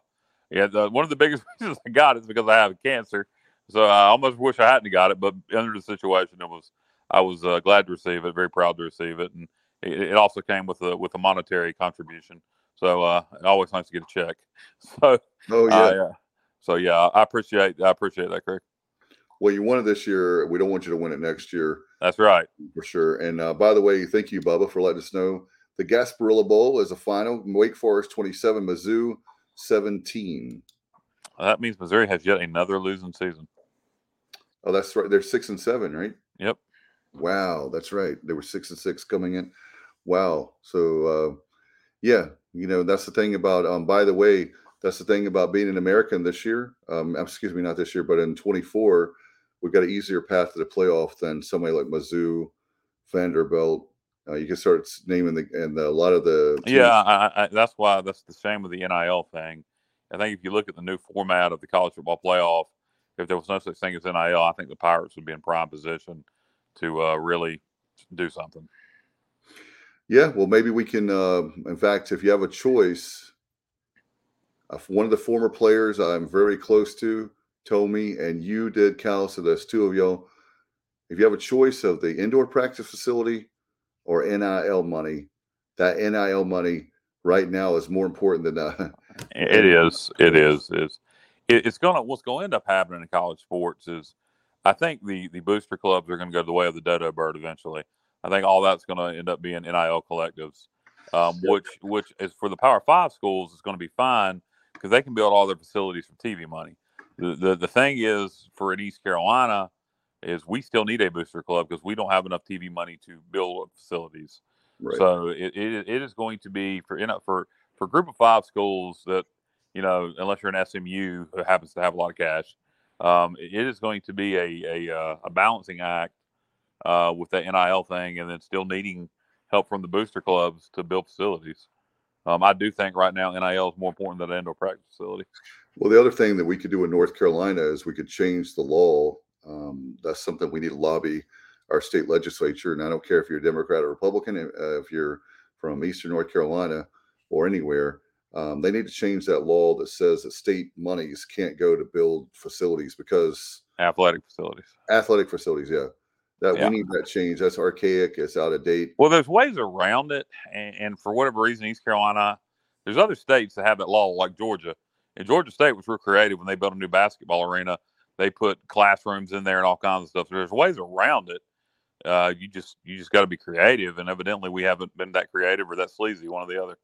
yeah, the, one of the biggest reasons I got it is because I have cancer. So I almost wish I hadn't got it, but under the situation, it was I was uh, glad to receive it, very proud to receive it, and it, it also came with a with a monetary contribution. So uh, always nice to get a check. So Oh uh, yeah. yeah, so yeah, I appreciate I appreciate that, Craig. Well, you won it this year. We don't want you to win it next year. That's right. for sure. And uh, by the way, thank you, Bubba, for letting us know. The Gasparilla Bowl is a final. Wake Forest 27, Mizzou 17. That means Missouri has yet another losing season. Oh, that's right. They're six and seven, right? Yep. Wow, that's right. They were six and six coming in. Wow. So, uh, yeah, you know, that's the thing about. Um, by the way, that's the thing about being an American this year. Um, excuse me, not this year, but in 24, we've got an easier path to the playoff than somebody like Mizzou, Vanderbilt. Uh, you can start naming the and a lot of the teams- Yeah, I, I, that's why that's the same with the NIL thing. I think if you look at the new format of the college football playoff, if there was no such thing as NIL, I think the Pirates would be in prime position to uh, really do something. Yeah, well, maybe we can. Uh, in fact, if you have a choice, one of the former players I'm very close to told me, and you did, Cal. So there's two of y'all. If you have a choice of the indoor practice facility or NIL money, that NIL money right now is more important than uh, It is. It is. Is it's gonna what's going to end up happening in college sports is I think the the booster clubs are going to go the way of the dodo bird eventually. I think all that's going to end up being NIL collectives, um, which which is for the Power Five schools is going to be fine because they can build all their facilities from TV money. The, the the thing is for in East Carolina is we still need a booster club because we don't have enough TV money to build facilities. Right. So it, it, it is going to be for you know for for group of five schools that you know unless you're an SMU who happens to have a lot of cash, um, it is going to be a a, uh, a balancing act uh, with the NIL thing, and then still needing help from the booster clubs to build facilities. Um, I do think right now NIL is more important than an indoor practice facility. Well, the other thing that we could do in North Carolina is we could change the law. Um, that's something we need to lobby our state legislature. And I don't care if you're a Democrat or Republican, uh, if you're from Eastern North Carolina or anywhere, um, they need to change that law that says that state monies can't go to build facilities because athletic facilities, athletic facilities, yeah. That Yeah. we need that change. That's archaic. It's out of date. Well, there's ways around it, and, and for whatever reason, East Carolina, there's other states that have that law, like Georgia. And Georgia State was real creative when they built a new basketball arena. They put classrooms in there and all kinds of stuff. So There's ways around it. Uh, you just you just got to be creative, and evidently we haven't been that creative or that sleazy, one or the other.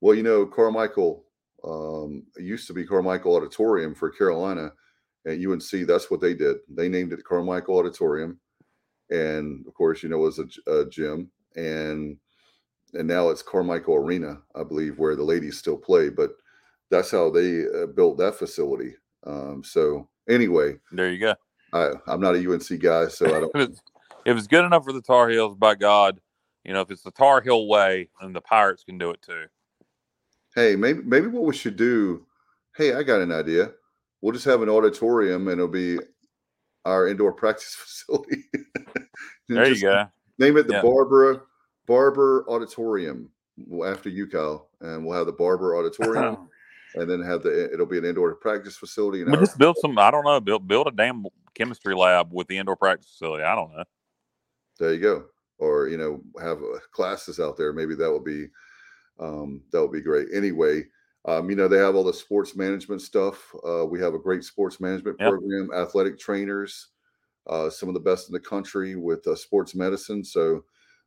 Well, you know, Carmichael um, used to be Carmichael Auditorium for Carolina, at UNC. That's what they did. They named it Carmichael Auditorium, and of course, you know, it was a gym, and and now it's Carmichael Arena, I believe, where the ladies still play. But that's how they uh, built that facility. Um, so anyway, There you go. I, I'm not a UNC guy, so I don't. if it's, if it's good enough for the Tar Heels, by God, you know, if it's the Tar Heel way, then the Pirates can do it too. Hey, maybe maybe what we should do. Hey, I got an idea. We'll just have an auditorium, and it'll be our indoor practice facility. There you go. Name it the Yeah. Barbara Barber Auditorium after you, Kyle, and we'll have the Barber Auditorium, and then have the it'll be an indoor practice facility. Our- just build some. I don't know. Build build a damn chemistry lab with the indoor practice facility. I don't know. there you go. Or you know, have uh, classes out there. Maybe that would be um, that would be great. Anyway, um, you know, they have all the sports management stuff. Uh, we have a great sports management Yep. program, athletic trainers, uh, some of the best in the country with uh, sports medicine. So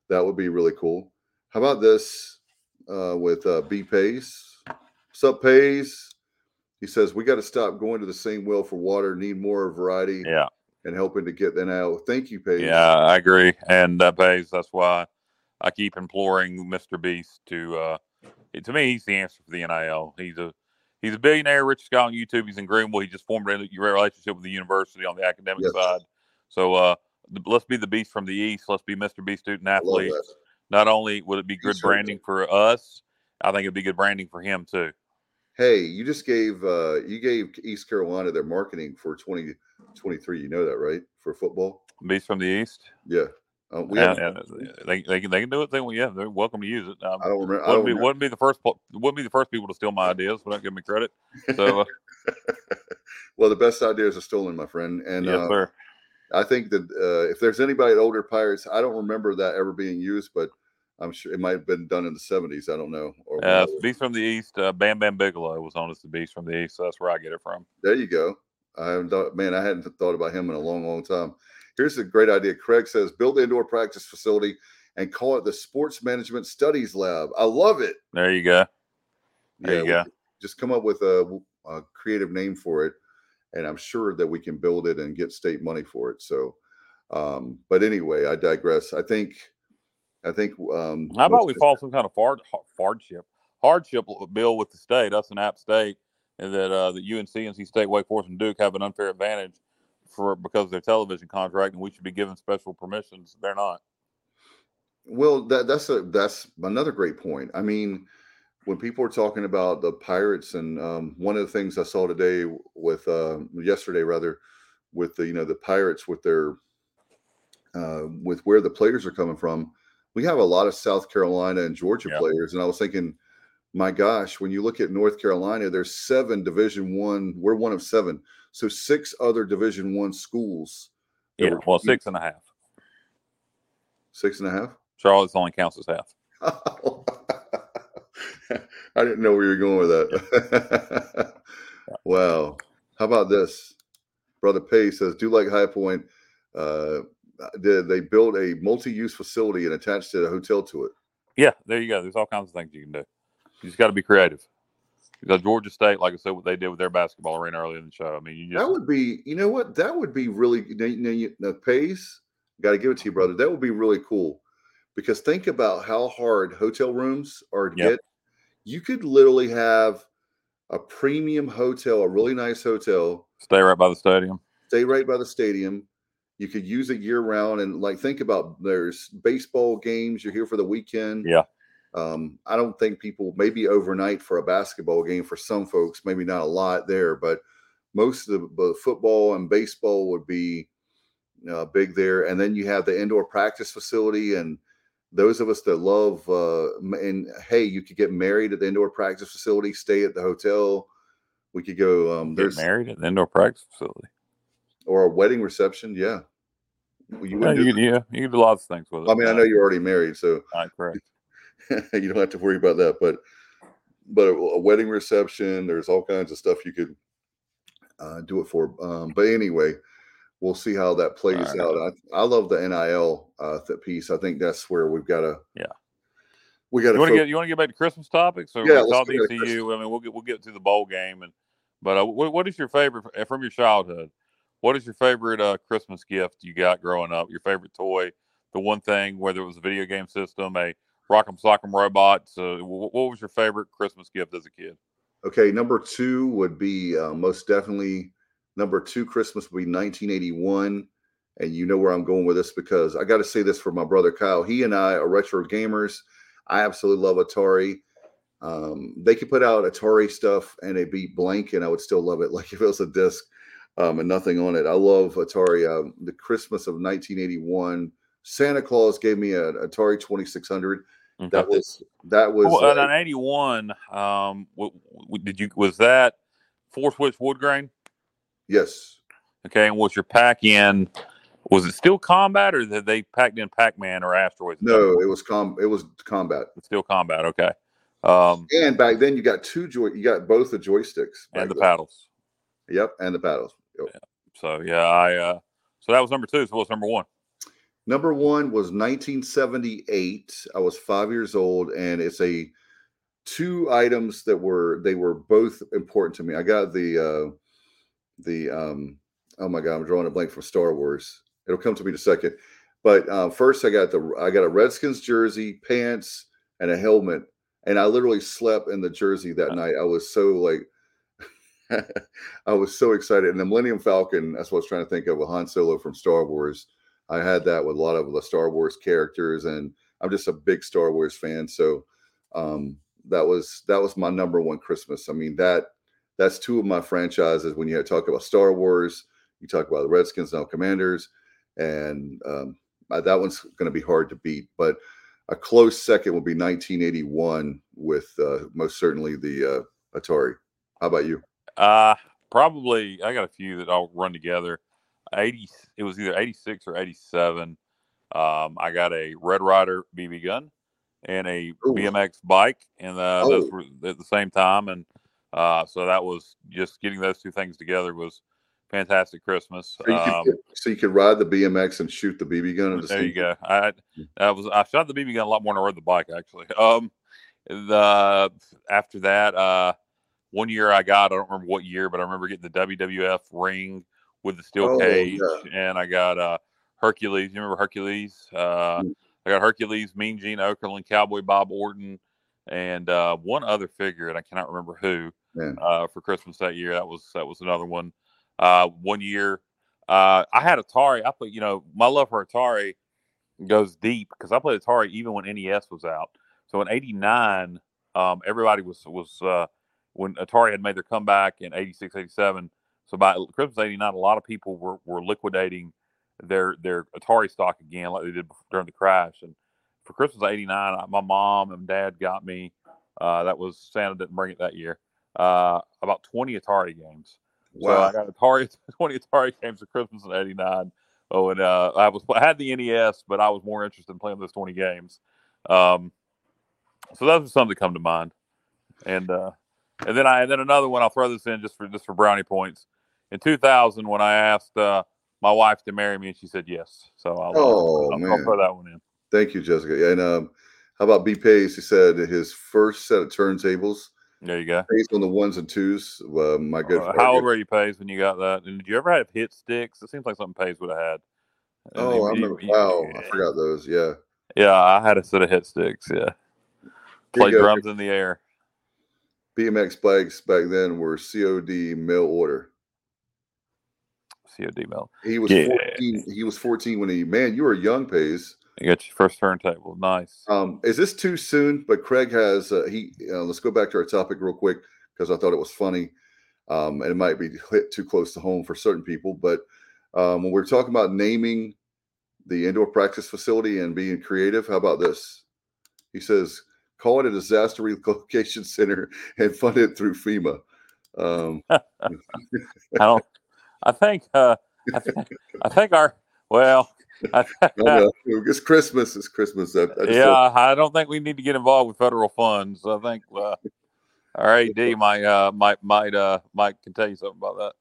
that would be really cool. How about this uh, with uh, B Pays? Sup Pays? He says we got to stop going to the same well for water. Need more variety Yeah, and helping to get that out. Thank you, Pace. yeah, I agree, and that pays. That's why I keep imploring Mr. Beast to. To me, he's the answer for the NIL. He's a he's a billionaire, richest guy on YouTube. He's in Greenville. He just formed a relationship with the university on the academic Yes. side. So uh, let's be the beast from the east. Let's be Mr. Beast student athlete. Not only would it be good sir. branding for us, I think it'd be good branding for him too. Hey, you just gave uh you gave East Carolina their marketing for 2023. You know that, right? For football. Beast from the east. Yeah. Uh, we Yeah, they, they can they can do it. They yeah, they're welcome to use it. Um, I don't remember. Wouldn't don't be remember. wouldn't be the first wouldn't be the first people to steal my ideas. Without giving me credit. So uh, well, the best ideas are stolen, my friend. And yes, uh, sir. I think that uh, if there's anybody at Older Pirates, I don't remember that ever being used, but I'm sure it might have been done in the 70s. I don't know. Or Uh, Beast from the east. Uh, Bam Bam Bigelow was on as the Beast from the east. So that's where I get it from. there you go. I haven't thought, man, I hadn't thought about him in a long, long time. Here's a great idea. Craig says build the indoor practice facility and call it the Sports Management Studies Lab. I love it. There you go. There you go. Just come up with a, a creative name for it, and I'm sure that we can build it and get state money for it. So, um, but anyway, I digress. I think, I think. Um, How about we follow some kind of hard, hardship hardship bill with the state, us and App State, and that uh, the UNC, and NC State, Wake Forest, and Duke have an unfair advantage for because of their television contract, and we should be given special permissions. They're not. Well, that that's a that's another great point. I mean, when people are talking about the pirates, and um, one of the things I saw today with uh, yesterday rather, with the you know the pirates with their uh, with where the players are coming from, we have a lot of South Carolina and Georgia Yeah. players, and I was thinking, my gosh, when you look at North Carolina, there's seven Division One. We're one of seven, so six other Division One schools. Yeah, well, six and a half. six and a half. Charlotte's only counts as half. I didn't know where you were going with that. wow. How about this? Brother Pay says, do like High Point. Uh, did they build a multi-use facility and attached a hotel to it? Yeah, there you go. There's all kinds of things you can do. You just got to be creative. Because Georgia State, like I said, what they did with their basketball arena earlier in the show. I mean, you just That would be, you know what? That would be really, you know, you know, you- the pace, got to give it to you, brother. That would be really cool because think about how hard hotel rooms are to Yep. get. You could literally have a premium hotel, a really nice hotel, stay right by the stadium. stay right by the stadium. You could use it year round. And like, think about there's baseball games. You're here for the weekend. Yeah. Um, I don't think people maybe overnight for a basketball game for some folks, maybe not a lot there, but most of the, football and baseball would be uh, big there. And then you have the indoor practice facility. And those of us that love, uh, and hey, you could get married at the indoor practice facility, stay at the hotel. We could go, um, Get there's married at the indoor practice facility. or a wedding reception. Yeah. Well, You wouldn't you, do can, yeah, you can do lots of things with it. I mean, I know you're already married, so all right, correct. you don't have to worry about that. But but a, a wedding reception, there's all kinds of stuff you could uh, do it for. Um, but anyway, we'll see how that plays right. out. I, I love the NIL uh, piece. I think that's where we've got to. Yeah. We got You want to get you want to get back to Christmas topics? Or Yeah, let's to DCU. I mean, we'll get we'll get to the bowl game and. But uh, what, what is your favorite from your childhood? What is your favorite uh, Christmas gift you got growing up? Your favorite toy? The one thing, whether it was a video game system, a Rock'em Sock'em Robots. Wh- what was your favorite Christmas gift as a kid? Okay, number two would be uh, most definitely number two Christmas would be 1981. And you know where I'm going with this because I got to say this for my brother Kyle. He and I are retro gamers. I absolutely love Atari. Um, they could put out Atari stuff and it'd be blank, and I would still love it. Like if it was a disc um, and nothing on it. I love Atari. Um, the Christmas of 1981, Santa Claus gave me an Atari 2600. That was that was Well, uh, in '81, um, w- w- did you was that four switch wood grain? yes. Okay, and was your pack in? Was it still combat, or did they packed in Pac Man or asteroids? No, it was com. It was combat. It's still combat. Okay, um, And back then, you got two joy. You got both the joysticks and the then. paddles. Yep, and the paddles. Yep. So yeah, I uh, so that was number two. So what's number one? Number one was 1978. I was five years old, and it's a two items that were they were both important to me. I got the uh the um oh my god, I'm drawing a blank from Star Wars. It'll come to me in a second. But uh, first, I got the I got a Redskins jersey, pants, and a helmet, and I literally slept in the jersey that night. I was so like. I was so excited. And the Millennium Falcon, that's what I was trying to think of with Han Solo from Star Wars. I had that with a lot of the Star Wars characters, and I'm just a big Star Wars fan. So um, that was that was my number one Christmas. I mean that that's two of my franchises. When you talk about Star Wars, you talk about the Redskins now Commanders, and um, that one's going to be hard to beat. But a close second will be 1981 with uh, most certainly the uh, Atari. How about you? Uh probably I got a few that all run together. Eighty, it was either eighty six or eighty seven. Um, I got a Red Ryder BB gun and a Ooh. BMX bike, and uh, those Oh. were at the same time. And uh, so that was just getting those two things together was fantastic Christmas. So you, Um, could, so you could ride the BMX and shoot the BB gun. The there you go. I, I was I shot the BB gun a lot more than I rode the bike actually. Um, the after that, uh, one year I got I don't remember what year, but I remember getting the WWF ring with the steel Oh, cage, yeah. and I got uh Hercules. You remember Hercules? Uh, Mm. I got Hercules, Mean Gene Okerlund, Cowboy Bob Orton, and uh, one other figure, and I cannot remember who. Yeah. Uh, for Christmas that year, that was that was another one. Uh, one year, uh, I had Atari. I put you know my love for Atari goes deep because I played Atari even when NES was out. So in '89, um, everybody was was uh, when Atari had made their comeback in '86, '87. So by Christmas '89, a lot of people were, were liquidating their their Atari stock again, like they did during the crash. And for Christmas '89, my mom and dad got me. Uh, that was Santa didn't bring it that year. Uh, about 20 Atari games. So I got Atari 20 Atari games for Christmas in '89. Oh, and uh, I was I had the NES, but I was more interested in playing those 20 games. Um, so those are some that come to mind. And uh, and then I and then another one. I'll throw this in just for just for brownie points. In 2000, when I asked uh, my wife to marry me, and she said yes. So I'll, Oh, I'll, man. I'll throw that one in. Thank you, Jessica. And um, How about B Pace? He said his first set of turntables There you go. based on the ones and twos. Uh, my good. Uh, how old were you, Pace, when you got that? And did you ever have hit sticks? It seems like something Pace would have had. And Oh, I remember. Wow, I forgot those. Yeah. Yeah, I had a set of hit sticks. Yeah, play drums in the air. BMX bikes back then were COD mail order. COD Mel. He was Yeah. 14. He was 14 when he man, you were young, Pays. You got your first turntable. Nice. Um, is this too soon? But Craig has uh, he. Uh, let's go back to our topic real quick because I thought it was funny, um, and it might be hit too close to home for certain people. But um, when we're talking about naming the indoor practice facility and being creative, how about this? He says, "Call it a disaster relocation center and fund it through FEMA." Um, I don't. I think. Uh, I, th- I think our. Well. I, it's Christmas. It's Christmas. I, I yeah, thought- I don't think we need to get involved with federal funds. I think uh, our AD might uh, might might uh, might can tell you something about that.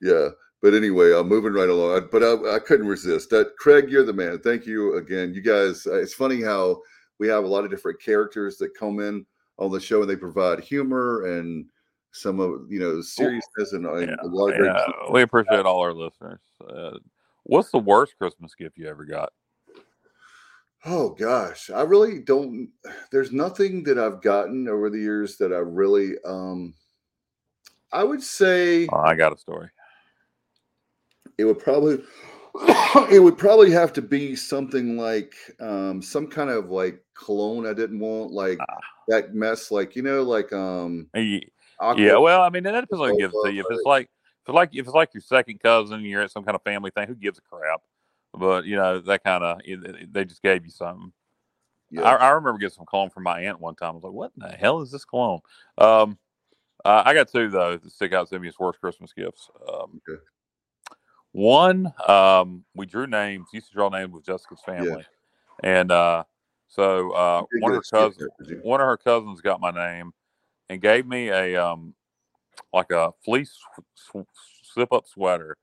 Yeah. But anyway, I'm moving right along. But I, I couldn't resist that. Craig, you're the man. Thank you again. You guys, uh, it's funny how we have a lot of different characters that come in on the show and they provide humor and some of, you know, seriousness and, and a lot of great. Yeah, we appreciate all our listeners. Uh, what's the worst Christmas gift you ever got? Oh gosh, I really don't. There's nothing that I've gotten over the years that I really. um I would say Oh, I got a story. it would probably it would probably have to be something like um some kind of like cologne I didn't want like Ah. that mess like you know like um Ye- aqua- Yeah, well, I mean, that depends on who gives it to you. If it's like- if it's like if it's like your second cousin, you're at some kind of family thing. Who gives a crap? But you know that kind of they just gave you something. yeah. I, I remember getting some cologne from my aunt one time. I was like, "What in the hell is this cologne?" Um, uh, I got two though that stick out to me as worst Christmas gifts. Um, Okay. One, um, we drew names. Used to draw names with Jessica's family, and uh, so uh, one of her cousins, that, did you? one of her cousins got my name and gave me a um, like a fleece zip up sweater,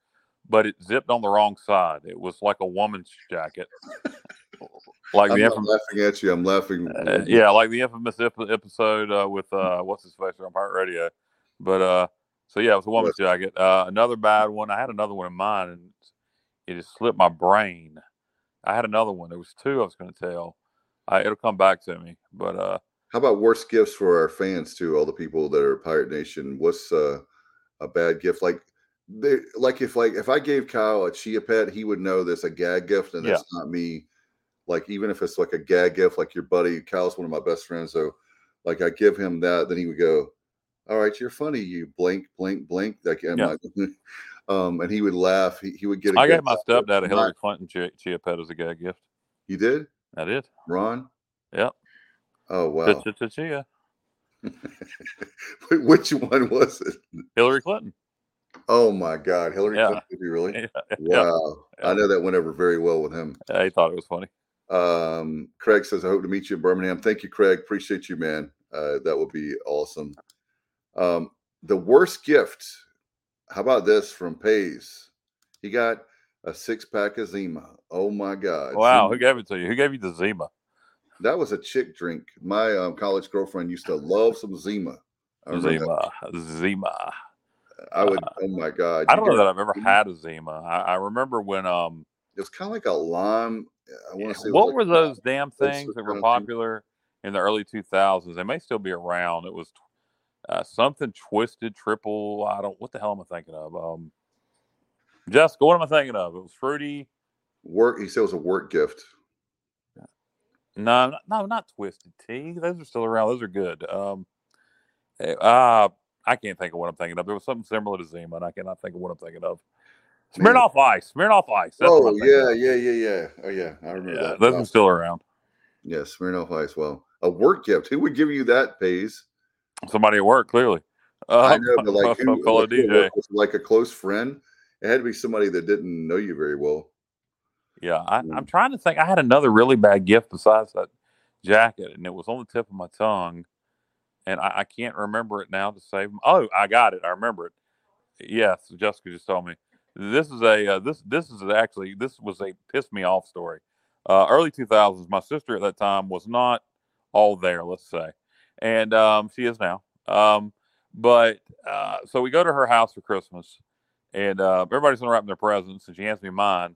but it zipped on the wrong side. It was like a woman's jacket, like I'm the infamous. laughing at you. I'm laughing. Uh, yeah, like the infamous episode uh, with uh, what's his face on Pirate Radio. But uh, so yeah, it was a woman's jacket. Uh, another bad one. I had another one in mind, and it just slipped my brain. I had another one. There was two I was going to tell. I, it'll come back to me. But uh, How about worst gifts for our fans too? All the people that are Pirate Nation. What's uh, a bad gift? Like they like if like if I gave Kyle a chia pet, he would know that's a gag gift, and that's not me. Like even if it's like a gag gift, like your buddy Kyle's one of my best friends, so like I give him that, then he would go, "All right, you're funny, you blink, blink, blink." Like, am Yeah. Um, and he would laugh. He, he would get. a I gave gift my out of it. stepdad a Hillary Clinton chia, chia pet as a gag gift. You did, I did. Ron? Yep. Oh wow! Which one was it? Hillary Clinton. Oh my God, Hillary Yeah. Clinton! Did you really? Yeah. Wow, Yeah. I know that went over very well with him. He thought it was funny. Um, Craig says, "I hope to meet you in Birmingham." Thank you, Craig. Appreciate you, man. Uh, that would be awesome. Um, the worst gift. How about this from Pays? He got a six pack of Zima. Oh my God! Wow, Zima. who gave it to you? Who gave you the Zima? That was a chick drink. My um, college girlfriend used to love some Zima. I remember that. Zima. Zima. I would. Oh my God! I don't know that I've ever had a Zima. I, I remember when um It was kind of like a lime. I want to say. what like were those damn things that were popular in the early 2000s? They may still be around. It was uh, something twisted triple. I don't what the hell am I thinking of? Um Jessica, what am I thinking of? It was fruity. work. He said it was a work gift. No, no, not twisted tea. Those are still around. Those are good. Um uh I can't think of what I'm thinking of. There was something similar to Zima, and I cannot think of what I'm thinking of. Smirnoff Ice. Smirnoff Ice. That's oh yeah, yeah, yeah, yeah. Oh yeah, I remember Yeah, that. those Wow. are still around. Yeah, Smirnoff Ice. Well, a work gift. Who would give you that, Pays? Somebody at work, clearly. I Uh, know, but like, who, call a DJ. like a close friend. It had to be somebody that didn't know you very well. Yeah, I, Mm. I'm trying to think. I had another really bad gift besides that jacket, and it was on the tip of my tongue, and I, I can't remember it now to save. Oh, I got it. I remember it. Yes, Jessica just told me. This is a uh, this this is actually this was a piss me off story. Uh, early 2000s. My sister at that time was not all there, let's say. And um, she is now. Um, but uh, so we go to her house for Christmas, and uh, everybody's gonna their presents, and she hands me mine.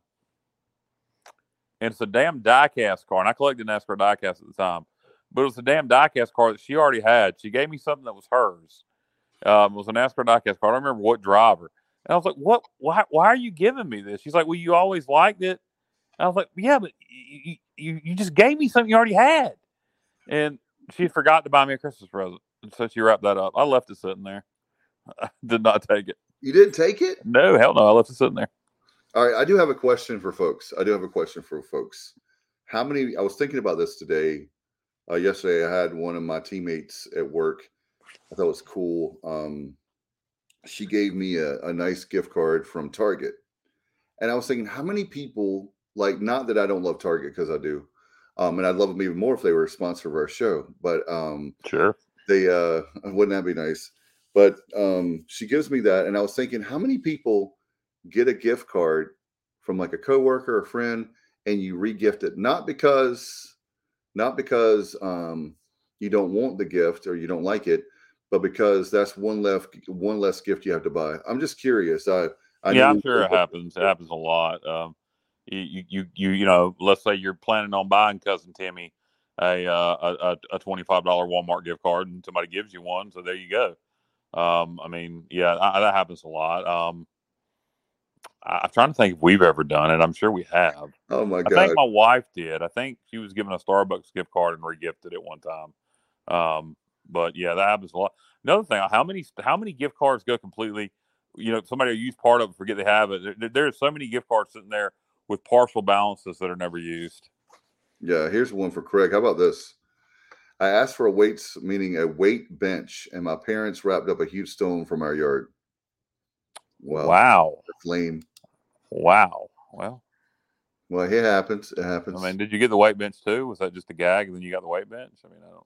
And it's a damn diecast car, and I collected NASCAR diecast at the time, but it was a damn diecast car that she already had. She gave me something that was hers. Um, it was a NASCAR diecast car. I don't remember what driver. And I was like, "What? Why? Why are you giving me this?" She's like, "Well, you always liked it." And I was like, "Yeah, but you, you you just gave me something you already had." And she forgot to buy me a Christmas present, and so she wrapped that up. I left it sitting there. I did not take it. You didn't take it? No, hell no. I left it sitting there. All right, I do have a question for folks. I do have a question for folks. How many? I was thinking about this today. Uh, yesterday, I had one of my teammates at work. I thought it was cool. Um, she gave me a, a nice gift card from Target, and I was thinking, how many people like? Not that I don't love Target because I do, um, and I'd love them even more if they were a sponsor of our show. But um, Sure. they uh wouldn't that be nice but um she gives me that and i was thinking how many people get a gift card from like a coworker or friend and you re-gift it not because not because um you don't want the gift or you don't like it but because that's one left one less gift you have to buy i'm just curious i, I yeah i'm sure it happens. It happens a lot. Um, you, you, you, you, know, let's say you're planning on buying cousin Timmy a uh, a, a, a twenty five dollar Walmart gift card, and somebody gives you one, so there you go. Um, I mean, yeah, I, that happens a lot. I'm trying to think if we've ever done it. I'm sure we have. oh my god! I think my wife did. I think she was given a Starbucks gift card and regifted it one time. Um, but yeah, that happens a lot. Another thing, how many how many gift cards go completely? You know, somebody will use part of it, forget they have it. There, there's so many gift cards sitting there with partial balances that are never used. Yeah, here's one for Craig. How about this? I asked for a weights, meaning a weight bench, and my parents wrapped up a huge stone from our yard. Wow, wow, that's lame. Wow. Well, Well, it happens. It happens. I mean, did you get the weight bench too? Was that just a gag, and then you got the weight bench? I mean, I don't.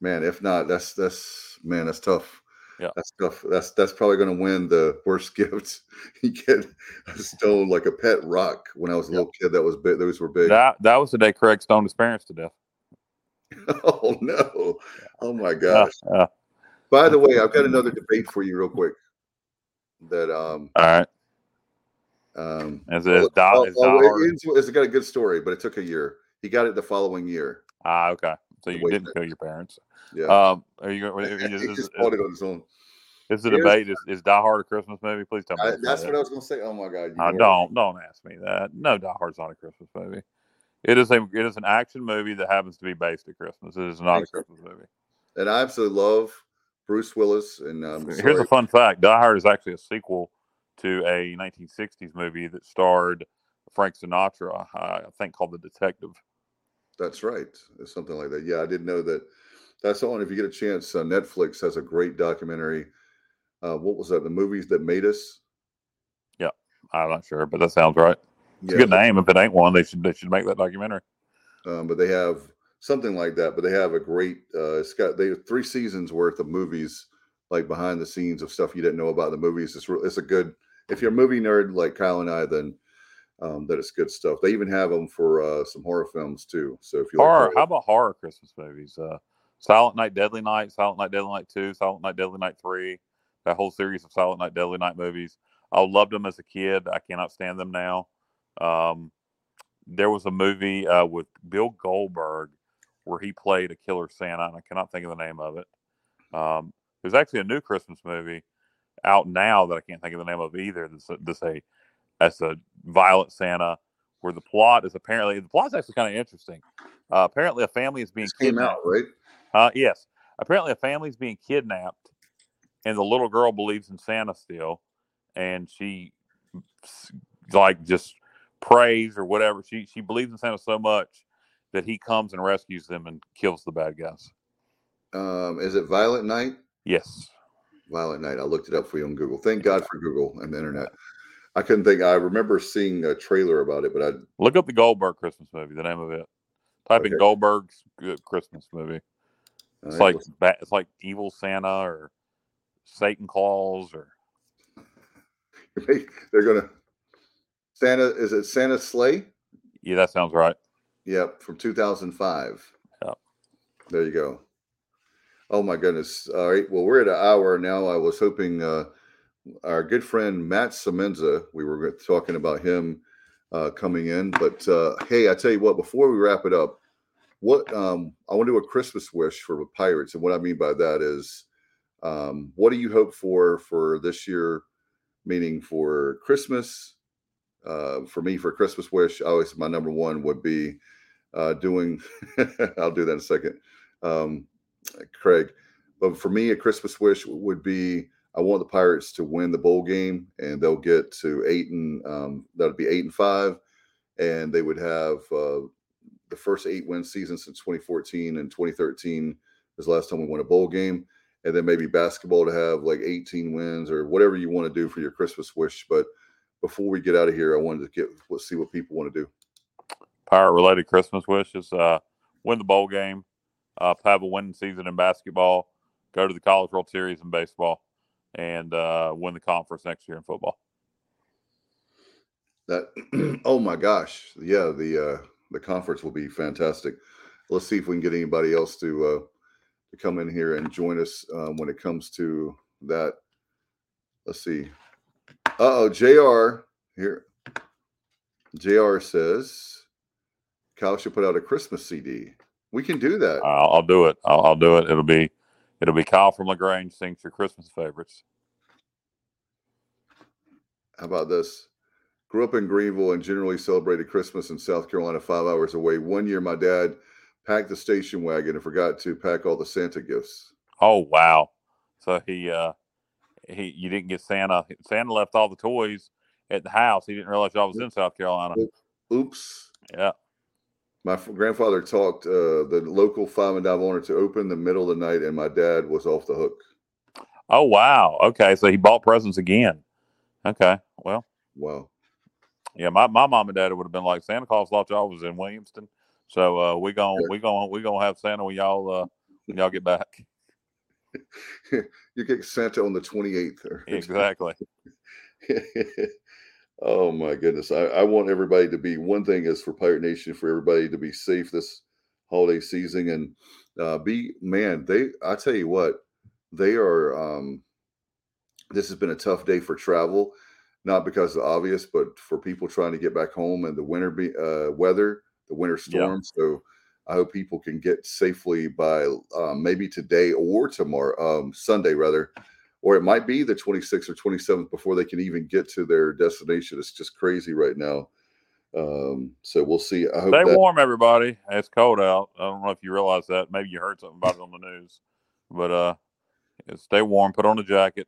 man, if not, that's that's man, that's tough. Yeah. that's tough. That's that's probably going to win the worst gifts. you get a stone like a pet rock. When I was a little kid, that was big. Those were big. That that was the day Craig stoned his parents to death. oh no! Oh my Uh, gosh! uh, By the way, I've got another debate for you, real quick. That um all right. Um Is Well, it die, is Die it- Hard? it's, it's got a good story, but it took a year. He got it the following year. Ah, okay. So you didn't kill your parents. Yeah, Um, are you going? Is, is, just is, bought it on his own. the Here's- debate? Is, is Die Hard a Christmas movie? Please tell me. I, that's what I was going to say. Oh my god! what? don't don't ask me that. No, Die Hard's not a Christmas movie. It is a it is an action movie that happens to be based at Christmas. It is not a Christmas movie. And I absolutely love Bruce Willis. And um, Here's a fun fact: Die Hard is actually a sequel to a 1960s movie that starred Frank Sinatra. I think called The Detective. that's right. It's something like that. Yeah, I didn't know that. That's on. If you get a chance, uh, Netflix has a great documentary. Uh, what was that? The movies that made us. Yeah, I'm not sure, but that sounds right. It's Yeah, a good name. If it ain't one, they should they should make that documentary. um, but they have something like that. But they have a great. Uh, it's got they have three seasons worth of movies, like behind the scenes of stuff you didn't know about the movies. It's re- it's a good. If you're a movie nerd like Kyle and I, then um, that it's good stuff. They even have them for uh, some horror films too. So if you like Horror. horror- How about horror Christmas movies? Uh, Silent Night, Deadly Night, Silent Night, Deadly Night Two, Silent Night, Deadly Night Three. That whole series of Silent Night, Deadly Night movies. I loved them as a kid. I cannot stand them now. Um, there was a movie uh, with Bill Goldberg where he played a killer Santa, and I cannot think of the name of it. Um, was actually a new Christmas movie out now that I can't think of the name of either. That's a, that's a that's a violent Santa where the plot is apparently the plot's actually kind of interesting. Uh, apparently, a family is being this came kidnapped. out right. Uh, yes. Apparently, a family's being kidnapped, and the little girl believes in Santa still, and she like just prays or whatever. She she believes in Santa so much that he comes and rescues them and kills the bad guys. Um, is it Violent Night? Yes. Violent Night. I looked it up for you on Google. Thank God for Google and the internet. I couldn't think. I remember seeing a trailer about it, but I Look up the Goldberg Christmas movie. The name of it. Type in Goldberg's uh, Christmas movie. It's I like it's like evil Santa or Satan Claus or they're gonna Santa. Is it Santa's Slay? yeah, that sounds right. Yep, from 2005. Yep. There you go. Oh my goodness. All right. Well, we're at an hour now. I was hoping uh, our good friend Matt Semenza, we were talking about him uh, coming in. But uh, hey, I tell you what, before we wrap it up, what um, I want to do a Christmas wish for the Pirates. And what I mean by that is, um, what do you hope for for this year? Meaning for Christmas, uh, for me, for Christmas wish, always my number one would be uh, doing. I'll do that in a second, um, Craig. But for me, a Christmas wish would be I want the Pirates to win the bowl game, and they'll get to eight and um, that'll be eight and five, and they would have uh, the first eight win season since 2014 and 2013 is the last time we won a bowl game, and then maybe basketball to have like 18 wins or whatever you want to do for your Christmas wish. But before we get out of here, I wanted to get let's see what people want to do. Pirate related Christmas wishes: uh, win the bowl game, uh, have a winning season in basketball, go to the College World Series in baseball and uh, win the conference next year in football. That oh my gosh, yeah the uh, the conference will be fantastic. Let's see if we can get anybody else to uh, to come in here and join us um, when it comes to that. Let's see. Uh oh, Jr. Here, Jr. says Kyle should put out a Christmas CD. We can do that. I'll, I'll do it. I'll, I'll do it. It'll be It'll be Kyle from Lagrange sings your Christmas favorites. How about this? Grew up in Greenville and generally celebrated Christmas in South Carolina five hours away. One year, my dad packed the station wagon and forgot to pack all the Santa gifts. Oh wow! So he uh he you didn't get Santa. Santa left all the toys at the house. He didn't realize I was in South Carolina. Oops. Yeah. My grandfather talked uh, the local five and dive owner to open the middle of the night, and my dad was off the hook. Oh wow! Okay, so he bought presents again. Okay, well, wow. Yeah, my, my mom and dad would have been like Santa Claus thought y'all was in Williamston, so uh, we gonna we gonna we gonna have Santa when y'all uh, when y'all get back. you get Santa on the twenty eighth. Exactly. Oh my goodness. I, I want everybody to be one thing is for Pirate Nation for everybody to be safe this holiday season and uh, be man, they I tell you what, they are um this has been a tough day for travel, not because of the obvious, but for people trying to get back home and the winter be, uh, weather, the winter storm. Yeah. So I hope people can get safely by um, maybe today or tomorrow, um, Sunday rather, or it might be the 26th or 27th before they can even get to their destination. It's just crazy right now. Um, so we'll see. I hope stay that- warm, everybody. It's cold out. I don't know if you realize that. Maybe you heard something about it on the news, but uh, stay warm. Put on a jacket.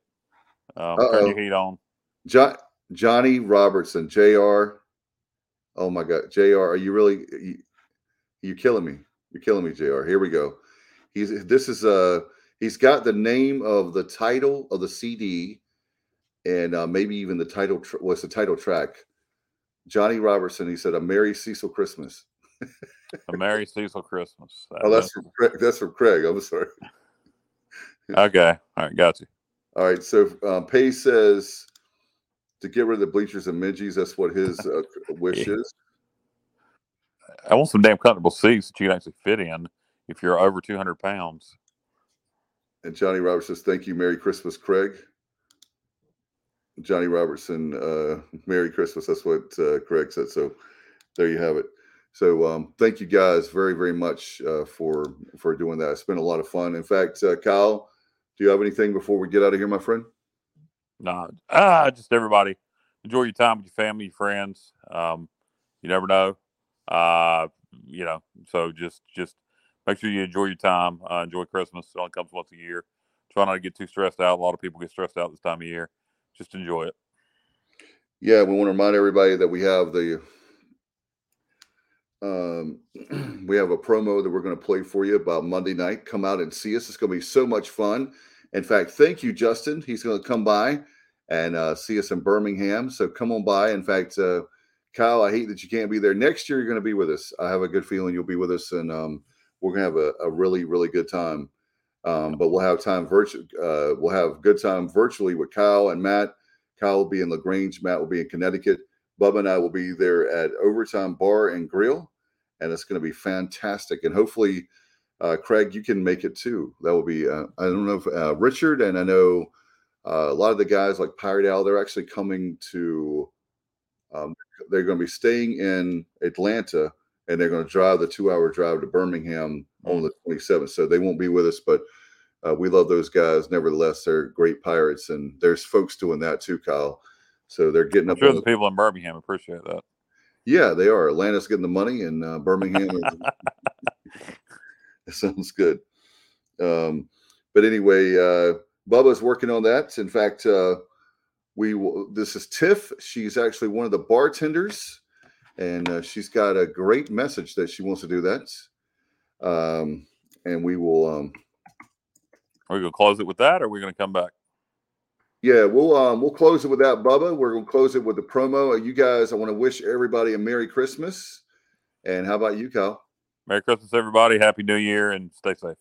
Um, turn your heat on. Jo- Johnny Robertson, Jr. Oh my God, Jr. Are you really? You, you're killing me. You're killing me, Jr. Here we go. He's this is uh he's got the name of the title of the CD and uh, maybe even the title tr- what's the title track. Johnny Robertson. He said, "A Merry Cecil Christmas." a Merry Cecil Christmas. That oh, that's from Craig. That's from Craig. I'm sorry. okay. All right. Got you. All right. So um, Pay says to get rid of the bleachers and midgies. That's what his uh, wish yeah. is. I want some damn comfortable seats that you can actually fit in if you're over 200 pounds. And Johnny Roberts says, "Thank you, Merry Christmas, Craig." Johnny Robertson, uh, Merry Christmas. That's what uh, Craig said. So there you have it. So um, thank you guys very, very much uh, for for doing that. It's been a lot of fun. In fact, uh, Kyle, do you have anything before we get out of here, my friend? No, nah, just everybody enjoy your time with your family, your friends. Um, you never know, uh, you know. So just just make sure you enjoy your time. Uh, enjoy Christmas. It only comes once a year. Try not to get too stressed out. A lot of people get stressed out this time of year. Just enjoy it. Yeah, we want to remind everybody that we have the um, we have a promo that we're going to play for you about Monday night. Come out and see us. It's going to be so much fun. In fact, thank you, Justin. He's going to come by and uh, see us in Birmingham. So come on by. In fact, uh, Kyle, I hate that you can't be there. Next year, you're going to be with us. I have a good feeling you'll be with us, and um, we're going to have a, a, really, really good time. Um, but we'll have time virtual. Uh, we'll have good time virtually with Kyle and Matt. Kyle will be in Lagrange. Matt will be in Connecticut. Bubba and I will be there at Overtime Bar and Grill, and it's going to be fantastic. And hopefully, uh, Craig, you can make it too. That will be. Uh, I don't know if uh, Richard and I know uh, a lot of the guys like Pirate Al. They're actually coming to. Um, they're going to be staying in Atlanta, and they're going to drive the two-hour drive to Birmingham on the 27th. So they won't be with us, but uh, we love those guys. Nevertheless, they're great pirates, and there's folks doing that too, Kyle. So they're getting I'm up. sure on the people in Birmingham appreciate that. yeah, they are. Atlanta's getting the money, and uh, Birmingham. Is, that sounds good. Um, but anyway, uh, Bubba's working on that. In fact, uh, we will, this is Tiff. She's actually one of the bartenders, and uh, she's got a great message that she wants to do that. Um, and we will. Um, Are we gonna close it with that, or are we gonna come back? Yeah, we'll um we'll close it with that, Bubba. We're gonna close it with the promo. Uh, You guys, I want to wish everybody a Merry Christmas. And how about you, Kyle? Merry Christmas, everybody. Happy New Year, and stay safe.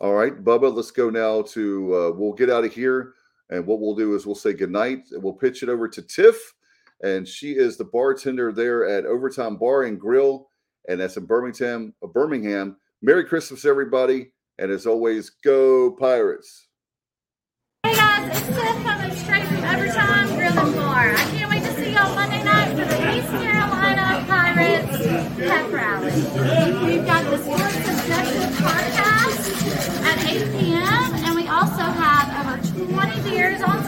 All right, Bubba, let's go now to uh, we'll get out of here. And what we'll do is we'll say goodnight. We'll pitch it over to Tiff, and she is the bartender there at Overtime Bar and Grill, and that's in Birmingham. uh, Birmingham. Merry Christmas, everybody, and as always, go Pirates. Hey guys, it's Tiff coming straight from Overtime Grill and Bar. I can't wait to see y'all Monday night for the East Carolina Pirates pep rally. We've got the Sports Objective podcast at 8 p.m. and we also have over 20 beers on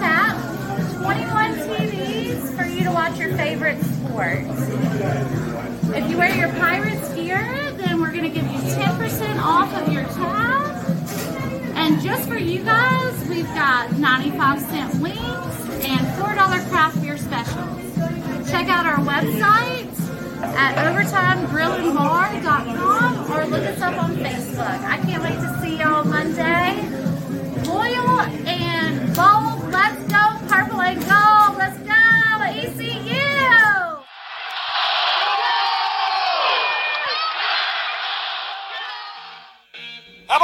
favorite sports. If you wear your Pirates gear, then we're going to give you 10% off of your tab. And just for you guys, we've got 95 cent wings and $4 craft beer specials. Check out our website at overtimegrillandbar.com or look us up on Facebook. I can't wait to see y'all Monday. Loyal and bold, let's go, purple and gold,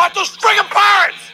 about those friggin' pirates?